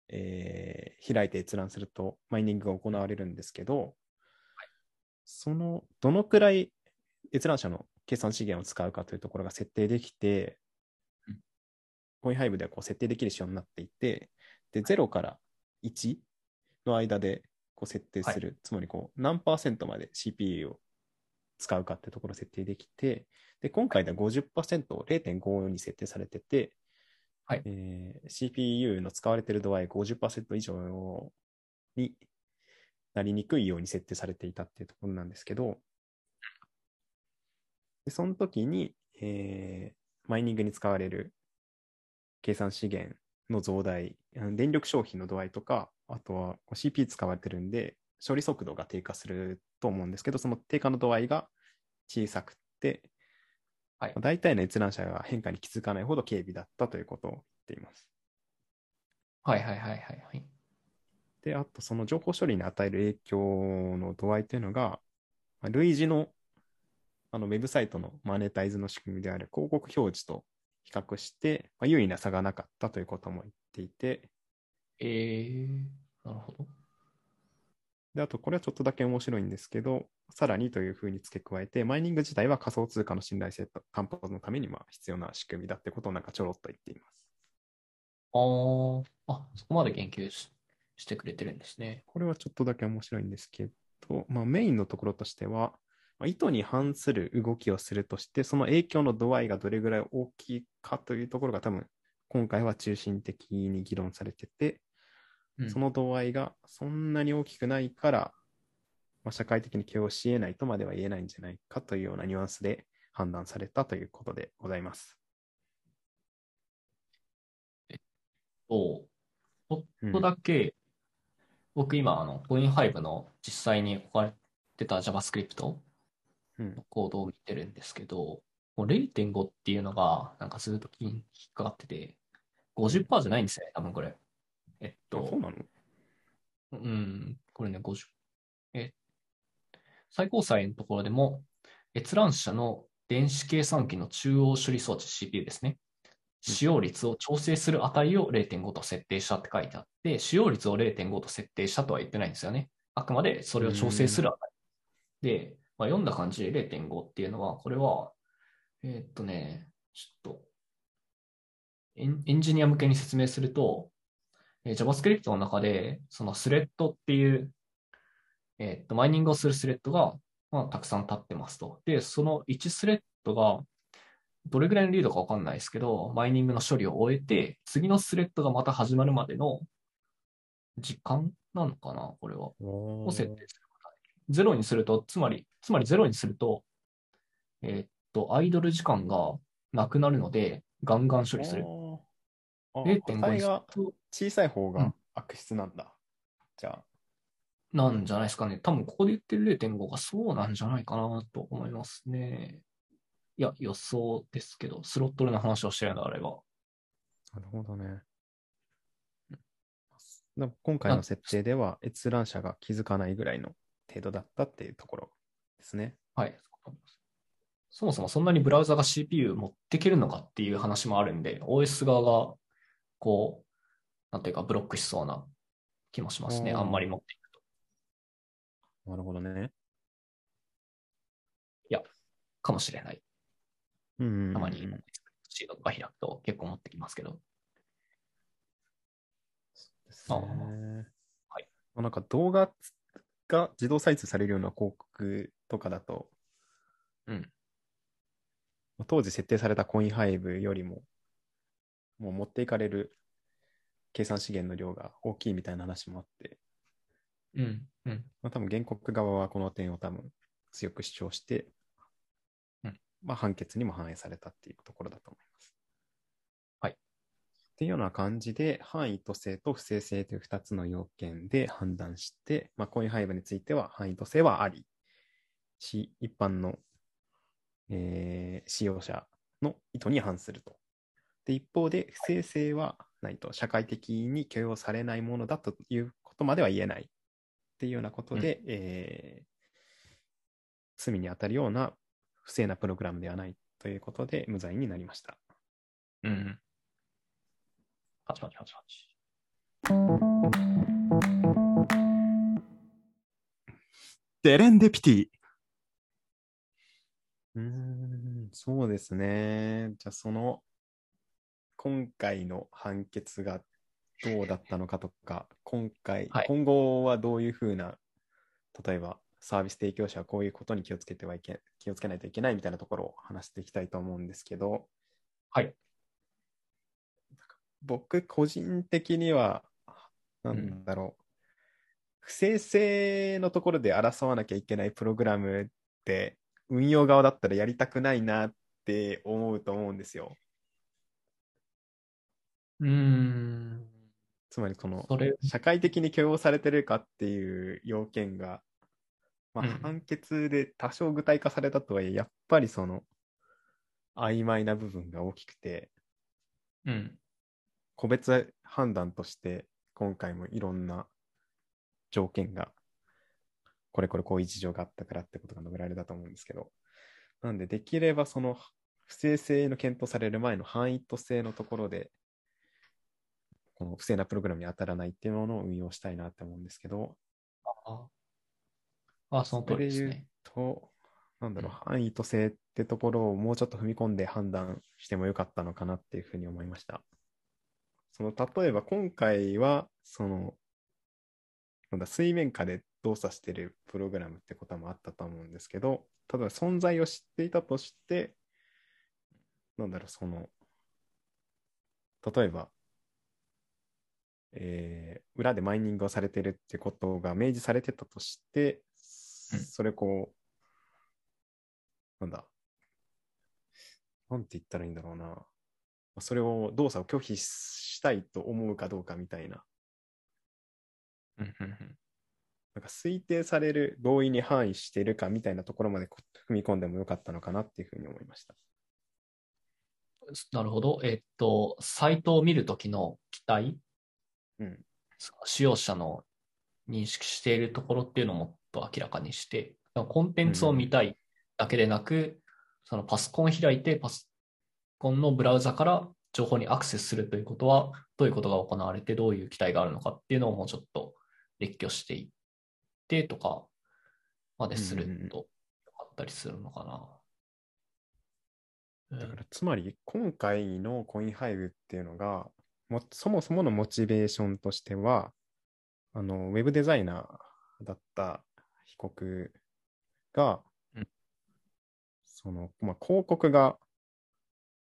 えー開いて閲覧するとマイニングが行われるんですけど、そのどのくらい閲覧者の計算資源を使うかというところが設定できてうん、コインハイブではこう設定できる仕様になっていて、で、0から1の間でこう設定する、つまりこう何パーセントまで CPU を使うかってところを設定できて、で、今回では50%を0.54に設定されてて、はい。えー CPU の使われている度合い50%以上になりにくいように設定されていたっていうところなんですけど、でその時に、えーマイニングに使われる計算資源の増大、うん電力消費の度合いとか、あとはこう CPU 使われてるんで、処理速度が低下すると思うんですけど、その低下の度合いが小さくて、はいまあ大体の閲覧者が変化に気づかないほど軽微だったということを言っています。はいはいはいはいはい。で、あとその情報処理に与える影響の度合いというのが、まあ類似のあのウェブサイトのマネタイズの仕組みである広告表示と比較して、まあ、優位な差がなかったということも言っていて、えー、なるほど。で、あとこれはちょっとだけ面白いんですけど、さらにというふうに付け加えて、マイニング自体は仮想通貨の信頼性と担保のためにまあ必要な仕組みだってことをなんかちょろっと言っています。あーあ、そこまで言及ししてくれてるんですね。これはちょっとだけ面白いんですけど、まあ、メインのところとしては、まあ意図に反する動きをするとして、その影響の度合いがどれぐらい大きいかというところが多分、今回は中心的に議論されてて、うんその度合いがそんなに大きくないから、まあ、社会的に許容し得ないとまでは言えないんじゃないかというようなニュアンスで判断されたということでございます。と、ちょうんっとだけ、僕今、あの、コインハイブの実際に置かれてた JavaScript うんのコードを見てるんですけど、もう0.5っていうのが、なんかずっと気に引っかかってて、50%じゃないんですよね、多分これ。えっあと、そうなの？うん、これね、50。え、最高裁のところでも、閲覧者の電子計算機の中央処理装置 CPU ですね。使用率を調整する値を0.5と設定したって書いてあって、使用率を0.5と設定したとは言ってないんですよね。あくまでそれを調整する値。で、まあ、読んだ感じで0.5っていうのは、これは、えーっとね、ちょっと、エンエンジニア向けに説明すると、えー JavaScript の中で、そのスレッドっていう、えーっと、マイニングをするスレッドが、まあ、たくさん立ってますと。で、その1スレッドが、どれぐらいのリードかわかんないですけど、マイニングの処理を終えて、次のスレッドがまた始まるまでの時間なのかなこれは。おを設定することができる。ゼロにすると、つまり、つまりゼロにすると、えーっと、アイドル時間がなくなるので、ガンガン処理する。あーあ0.5に小さい方がうん悪質なんだ。じゃあ、なんじゃないですかね。多分ここで言ってる0.5がそうなんじゃないかなと思いますね。いや、予想ですけど、スロットルの話をしてるのであれば。なるほどね。な今回の設定では閲覧者が気づかないぐらいの程度だったっていうところですね。はい。そもそもそんなにブラウザが CPU 持ってけるのかっていう話もあるんで、OS 側が、こう、なんていうか、ブロックしそうな気もしますね。あんまり持っていくと。なるほどね。かもしれない。うん。たまに、シードとか開くと結構持ってきますけど。ですあーね。はいまあなんか動画が自動再生されるような広告とかだと、うん。まあ当時設定されたコインハイブよりも、もう持っていかれる計算資源の量が大きいみたいな話もあって、うん。うん。まあ、多分原告側はこの点を多分強く主張して、うんまあ、判決にも反映されたっていうところだと思います。はいっていうような感じで、範囲と性と不正性という2つの要件で判断して、まあ、コインハイブについては範囲と性はあり、し、一般の、えー使用者の意図に反すると。で、一方で、不正性はないと、社会的に許容されないものだということまでは言えないっていうようなことで、えー罪に当たるような不正なプログラムではないということで無罪になりました。うん。パチパチパチパチ。デレンデピティ。うん、そうですね。じゃあ、その、今回の判決がどうだったのかとか、今回、はい今後はどういうふうな、例えば、サービス提供者はこういうことに気をつけてはいけ、気をつけないといけないみたいなところを話していきたいと思うんですけど、はい。僕、個人的には、なんだろう、不正性のところで争わなきゃいけないプログラムって、運用側だったらやりたくないなって思うと思うんですよ。うーん。つまり、この、社会的に許容されてるかっていう要件が、まあうん判決で多少具体化されたとはいえ、やっぱりその、曖昧な部分が大きくて、うん。個別判断として今回もいろんな条件がこれこれこういう事情があったからってことが述べられたと思うんですけどなんでできればその不正性の検討される前の範囲と性のところでこの不正なプログラムに当たらないっていうものを運用したいなって思うんですけどああ、その通りですね。となんだろううん範囲と性ってところをもうちょっと踏み込んで判断してもよかったのかなっていうふうに思いました。その例えば今回はそのなんだ水面下で動作してるプログラムってこともあったと思うんですけど例えば存在を知っていたとしてなんだろうその例えば、えー裏でマイニングをされてるってことが明示されてたとして、うん。それこうなんだなんて言ったらいいんだろうな。それを動作を拒否したいと思うかどうかみたいなうんうんうんなんか推定される同意に範囲しているかみたいなところまでこ踏み込んでもよかったのかなっていうふうに思いました。なるほど。えっと、サイトを見るときの期待、うん。使用者の認識しているところっていうのをもっと明らかにして、コンテンツを見たいだけでなく、そのパソコンを開いて、パソコンのブラウザから情報にアクセスするということは、どういうことが行われて、どういう期待があるのかっていうのをもうちょっと列挙していってとかまでするとよかったりするのかな。うんだからつまり今回のコインハイブっていうのが、もそもそものモチベーションとしては、あの、ウェブデザイナーだった被告が、うんその、まあ、広告が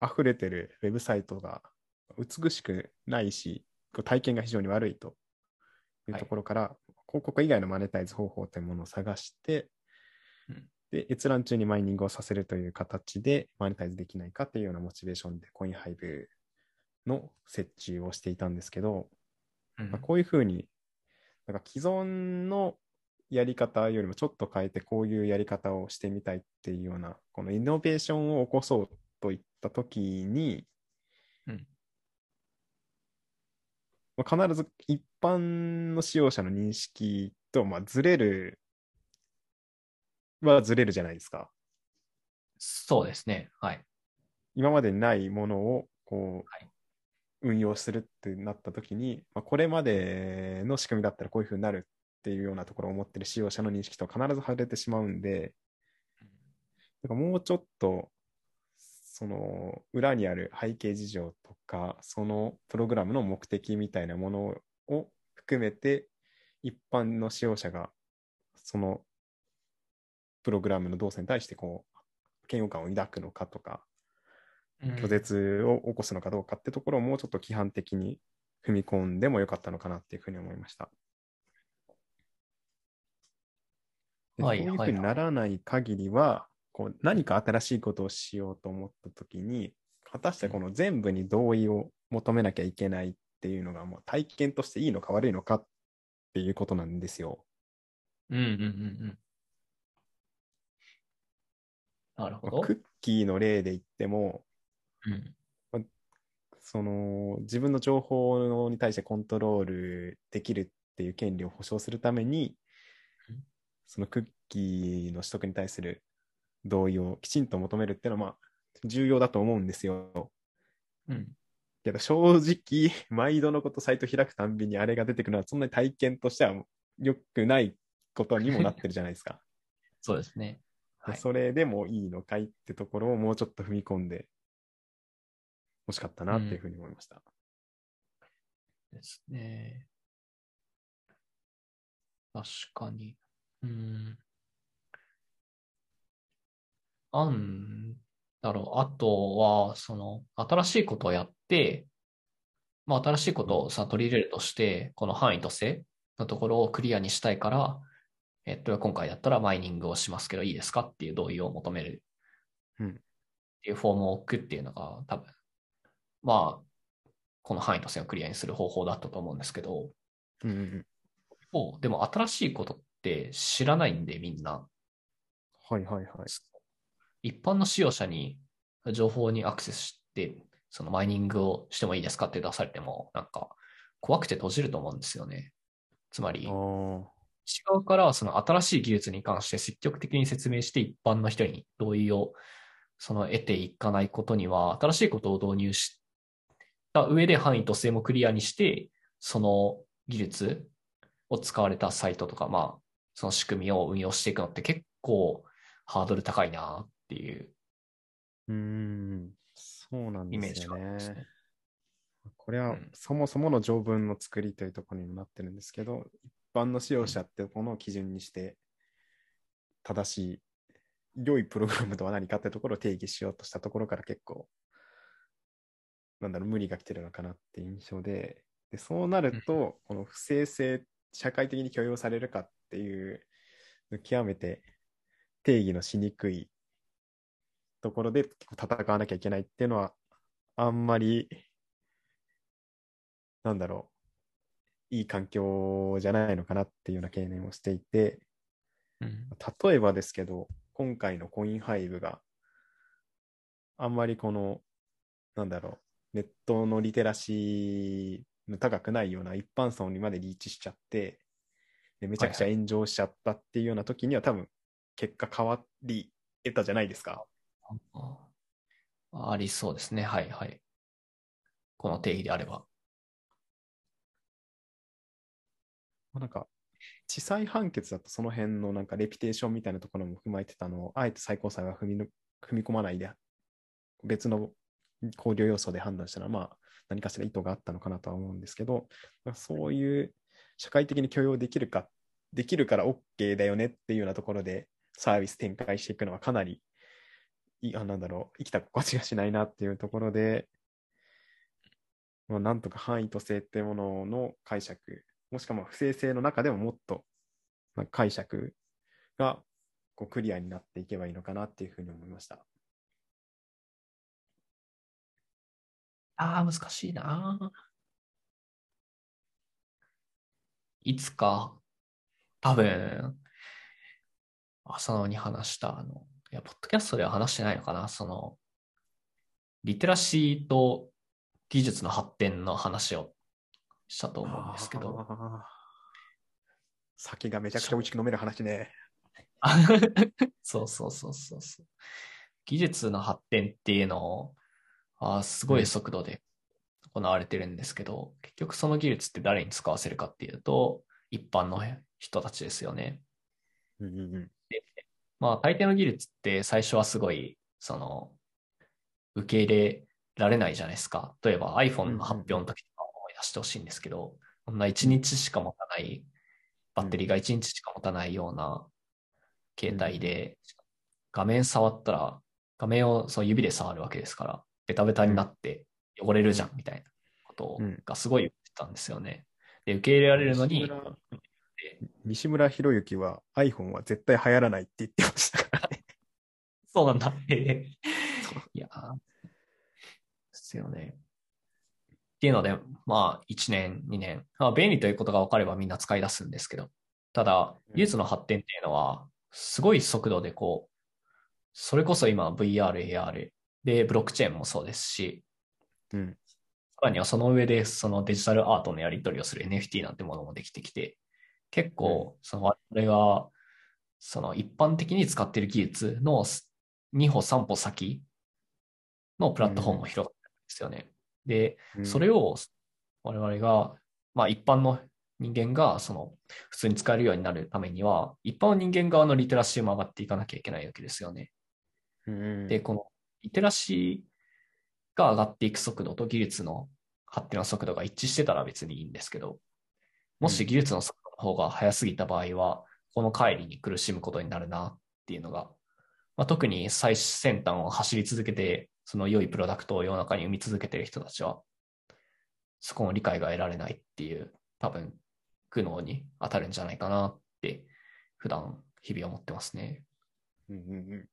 溢れてるウェブサイトが美しくないし、体験が非常に悪いというところから、広告以外のマネタイズ方法というものを探して、うん。で、閲覧中にマイニングをさせるという形でマネタイズできないかというようなモチベーションでコインハイブの設置をしていたんですけど、うん。まあ、こういうふうに、なんか既存のやり方よりもちょっと変えてこういうやり方をしてみたいっていうような、このイノベーションを起こそうといったときに、うんまあ必ず一般の使用者の認識と、まあ、ずれるはずれるじゃないですか。そうですね。はい。今までにないものをこう、はい運用するってなった時に、まあ、これまでの仕組みだったらこういうふうになるっていうようなところを持ってる使用者の認識と必ず外れてしまうんで、だからもうちょっとその裏にある背景事情とかそのプログラムの目的みたいなものを含めて一般の使用者がそのプログラムの動作に対してこう嫌悪感を抱くのかとか拒絶を起こすのかどうかってところをもうちょっと規範的に踏み込んでもよかったのかなっていうふうに思いました。ではいそういうふうにならない限りは、こう何か新しいことをしようと思ったときに、果たしてこの全部に同意を求めなきゃいけないっていうのがもう体験としていいのか悪いのかっていうことなんですよ。うんうんうんうん。なるほど。クッキーの例で言っても、うんその自分の情報に対してコントロールできるっていう権利を保障するためにうん、そのクッキーの取得に対する同意をきちんと求めるっていうのは、まあ、重要だと思うんですよ。うんけど正直、毎度のことサイト開くたんびにあれが出てくるのは、そんなに体験としては良くないことにもなってるじゃないですか。そうですね。はい。それでもいいのかいってところをもうちょっと踏み込んで欲しかったなっていうふうに思いました。ですね。確かに。うん。なんだろう。あとは、その、新しいことをやって、まあ、新しいことをさ、取り入れるとして、この範囲と性のところをクリアにしたいから、えっと、今回だったらマイニングをしますけど、いいですかっていう同意を求める。うんっていうフォームを置くっていうのが、多分、まあ、この範囲と線をクリアにする方法だったと思うんですけど、うんうんでも新しいことって知らないんで、みんな。はいはいはい。一般の使用者に情報にアクセスして、そのマイニングをしてもいいですかって出されても、なんか怖くて閉じると思うんですよね。つまり、ああ。内側からその新しい技術に関して積極的に説明して一般の人に同意をその得ていかないことには、新しいことを導入した上で範囲と性もクリアにして、その技術を使われたサイトとか、まあ、その仕組みを運用していくのって結構ハードル高いなっていううーん、そうなんですよねね。。これはうんそもそもの条文の作りというところにもなってるんですけど、一般の使用者ってこの基準にして、正しい、良いプログラムとは何かってところを定義しようとしたところから結構、なんだろう、無理が来てるのかなって印象で、でそうなると、この不正性、社会的に許容されるかっていう、極めて定義のしにくいところで戦わなきゃいけないっていうのは、あんまり、なんだろう、いい環境じゃないのかなっていうような懸念をしていて、うん例えばですけど、今回のコインハイブがあんまりこの、なんだろう、ネットのリテラシーの高くないような一般層にまでリーチしちゃって、でめちゃくちゃ炎上しちゃったっていうような時には多分結果変わり得たじゃないですか。あありそうですね。はいはい。この定義であれば。なんか、地裁判決だとその辺のなんかレピテーションみたいなところも踏まえてたのを、あえて最高裁は踏みの踏み込まないで別の考慮要素で判断したら、まあ、何かしら意図があったのかなとは思うんですけど、そういう社会的に許容できるか、できるから OK だよねっていうようなところでサービス展開していくのはかなり、いあなんだろう、生きた心地がしないなっていうところで、まあ、なんとか範囲と性ってものの解釈、もしくは不正性の中でももっと、まあ、解釈がこうクリアになっていけばいいのかなっていうふうに思いました。ああ、難しいな。いつか、多分、浅野に話した、あの、いや、ポッドキャストでは話してないのかな、その、リテラシーと技術の発展の話をしたと思うんですけど。酒がめちゃくちゃ美味しく飲める話ね。そうそうそうそうそう。技術の発展っていうのを、あすごい速度で行われてるんですけど、うん、結局その技術って誰に使わせるかっていうと、一般の人たちですよね。うんうんうん、でまあ、大抵の技術って最初はすごい、その、受け入れられないじゃないですか。例えば iPhone の発表の時とか思い出してほしいんですけど、こんな1日しか持たない、バッテリーが1日しか持たないような携帯で、画面触ったら、画面をその指で触るわけですから、ベタベタになって汚れるじゃんみたいなことがすごい言ってたんですよね。で、受け入れられるのに。西村博之は iPhone は絶対流行らないって言ってましたからね。そうなんだ。いやですよね。っていうので、まあ、1年、2年、まあ、便利ということが分かればみんな使い出すんですけど、ただ、技術の発展っていうのは、すごい速度でこう、それこそ今 VR、AR で、ブロックチェーンもそうですし、うん、さらにはその上でそのデジタルアートのやり取りをする NFT なんてものもできてきて、結構、その我々が、その一般的に使っている技術の2歩3歩先のプラットフォームも広がってるんですよね。で、それを我々が、まあ一般の人間がその普通に使えるようになるためには、一般の人間側のリテラシーも上がっていかなきゃいけないわけですよね。うん、で、このリテラシーが上がっていく速度と技術の発展の速度が一致してたら別にいいんですけど、もし技術の速方が速すぎた場合は、この乖離に苦しむことになるなっていうのが、まあ、特に最先端を走り続けて、その良いプロダクトを世の中に生み続けている人たちは、そこの理解が得られないっていう、多分、苦悩に当たるんじゃないかなって、普段、日々思ってますね。うんうんうん。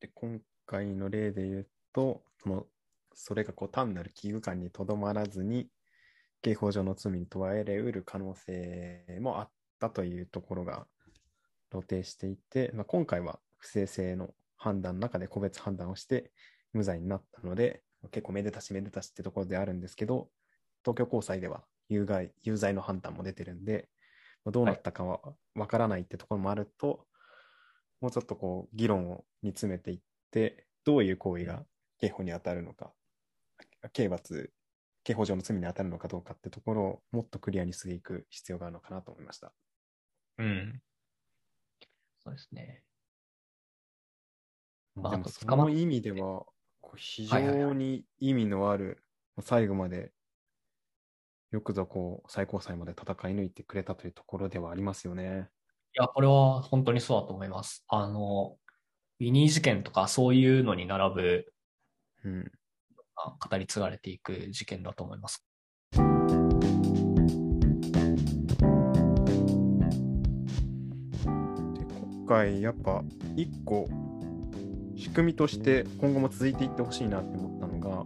で、今回の例で言うと、その、それがこう単なる危惧感にとどまらずに、刑法上の罪に問われうる可能性もあったというところが露呈していて、まあ、今回は不正性の判断の中で個別判断をして無罪になったので、結構めでたしめでたしってところであるんですけど、東京高裁では有害有罪の判断も出てるんで、どうなったかはわからないってところもあると、はい、もうちょっとこう議論を煮詰めていって、どういう行為が刑法に当たるのか、刑罰刑法上の罪に当たるのかどうかってところをもっとクリアにしていく必要があるのかなと思いました。うん。そうですね。でもその意味では、非常に意味のある、最後までよくぞこう最高裁まで戦い抜いてくれたというところではありますよね。いや、これは本当にそうだと思います。あの、ウィニー事件とかそういうのに並ぶ、うん、語り継がれていく事件だと思います。で今回やっぱ一個仕組みとして今後も続いていってほしいなって思ったのが、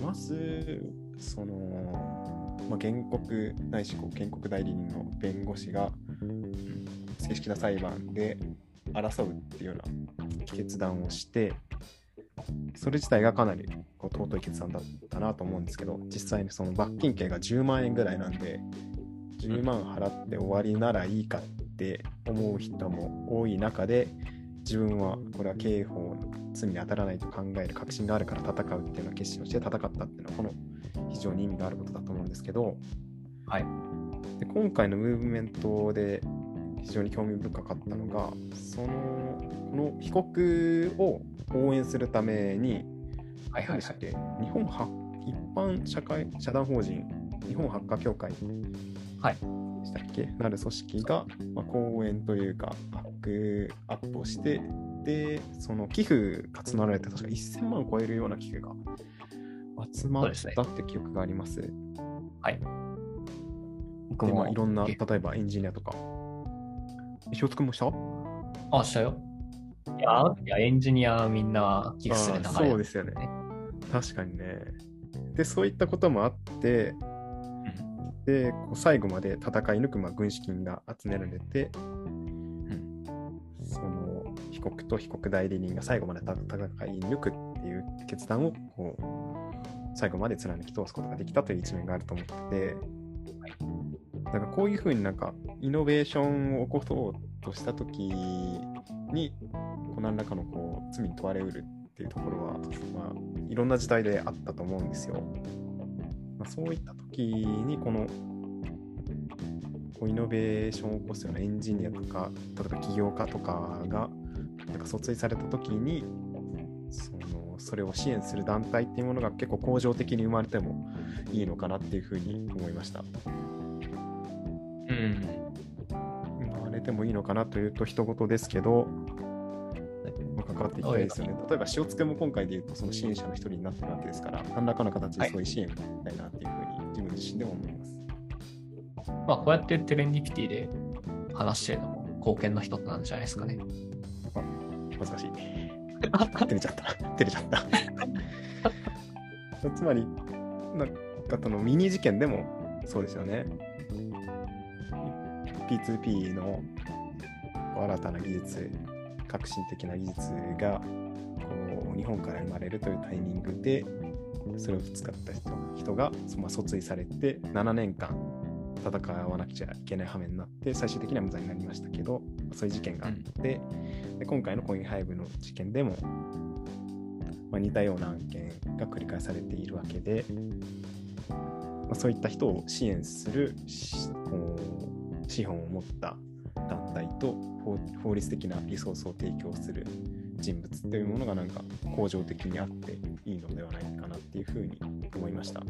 まずその、まあ、原告ないしこう原告代理人の弁護士が正式な裁判で争うっていうような決断をしてそれ自体がかなりこう尊い決断だったなと思うんですけど、実際にその罰金刑が10万円ぐらいなんで、10万払って終わりならいいかって思う人も多い中で、自分はこれは刑法の罪に当たらないと考える確信があるから戦うっていうのを決心をして戦ったっていうのは、この非常に意味があることだと思うんですけど、はい、で今回のムーブメントで非常に興味深かったのがそのこの被告を応援するために日本は一般社会社団法人日本ハッカー協会はいでしたっけ？なる組織が、まあ、講演というかバックアップをしてでその寄付が募られて確か1000万を超えるような寄付が集まったって記憶があります。はい。僕でまもあ、いろんなえ例えばエンジニアとか。塩津くんもした？あ、したよ。いや、いやエンジニアみんな寄付する流れあーそうですよね。確かにね。で、そういったこともあって、うんで、こう最後まで戦い抜く、まあ、軍資金が集められて、んその被告と被告代理人が最後までた戦い抜くっていう決断をこう最後まで貫き通すことができたという一面があると思ってて、だかこういうふうになんかイノベーションを起こそうとしたときに、こう何らかのこう罪に問われうるっていうところは、まあ、いろんな時代であったと思うんですよ。まあ、そういった時にこのこうイノベーションを起こすようなエンジニアとか例えば起業家とかがなんか訴追された時にそのそれを支援する団体っていうものが結構恒常的に生まれてもいいのかなっていうふうに思いました。うん。生まれてもいいのかなというと人事ですけど、まあ関わっていきたいですよね。例えば塩つけも今回で言うとその支援者の一人になってるわけですから何らかの形でそういう支援をしたいなっていうふうに自分自身でも思います。まあ、こうやってテレンディピティで話してるのも貢献の一つなんじゃないですかね。恥ずかしい。照れちゃった。照れちゃった。つまり、なんかそのミニ事件でもそうですよね。P2P の新たな技術、革新的な技術がこう日本から生まれるというタイミングで、それを使った人人が、まあ、訴追されて7年間戦わなくちゃいけない羽目になって最終的には無罪になりましたけどそういう事件があって、で今回のコインハイブの事件でも、まあ、似たような案件が繰り返されているわけで、まあ、そういった人を支援するこう資本を持った団体と法律的なリソースを提供する人物というものがなんか恒常的にあっていいのではないかなっていうふうに思いました。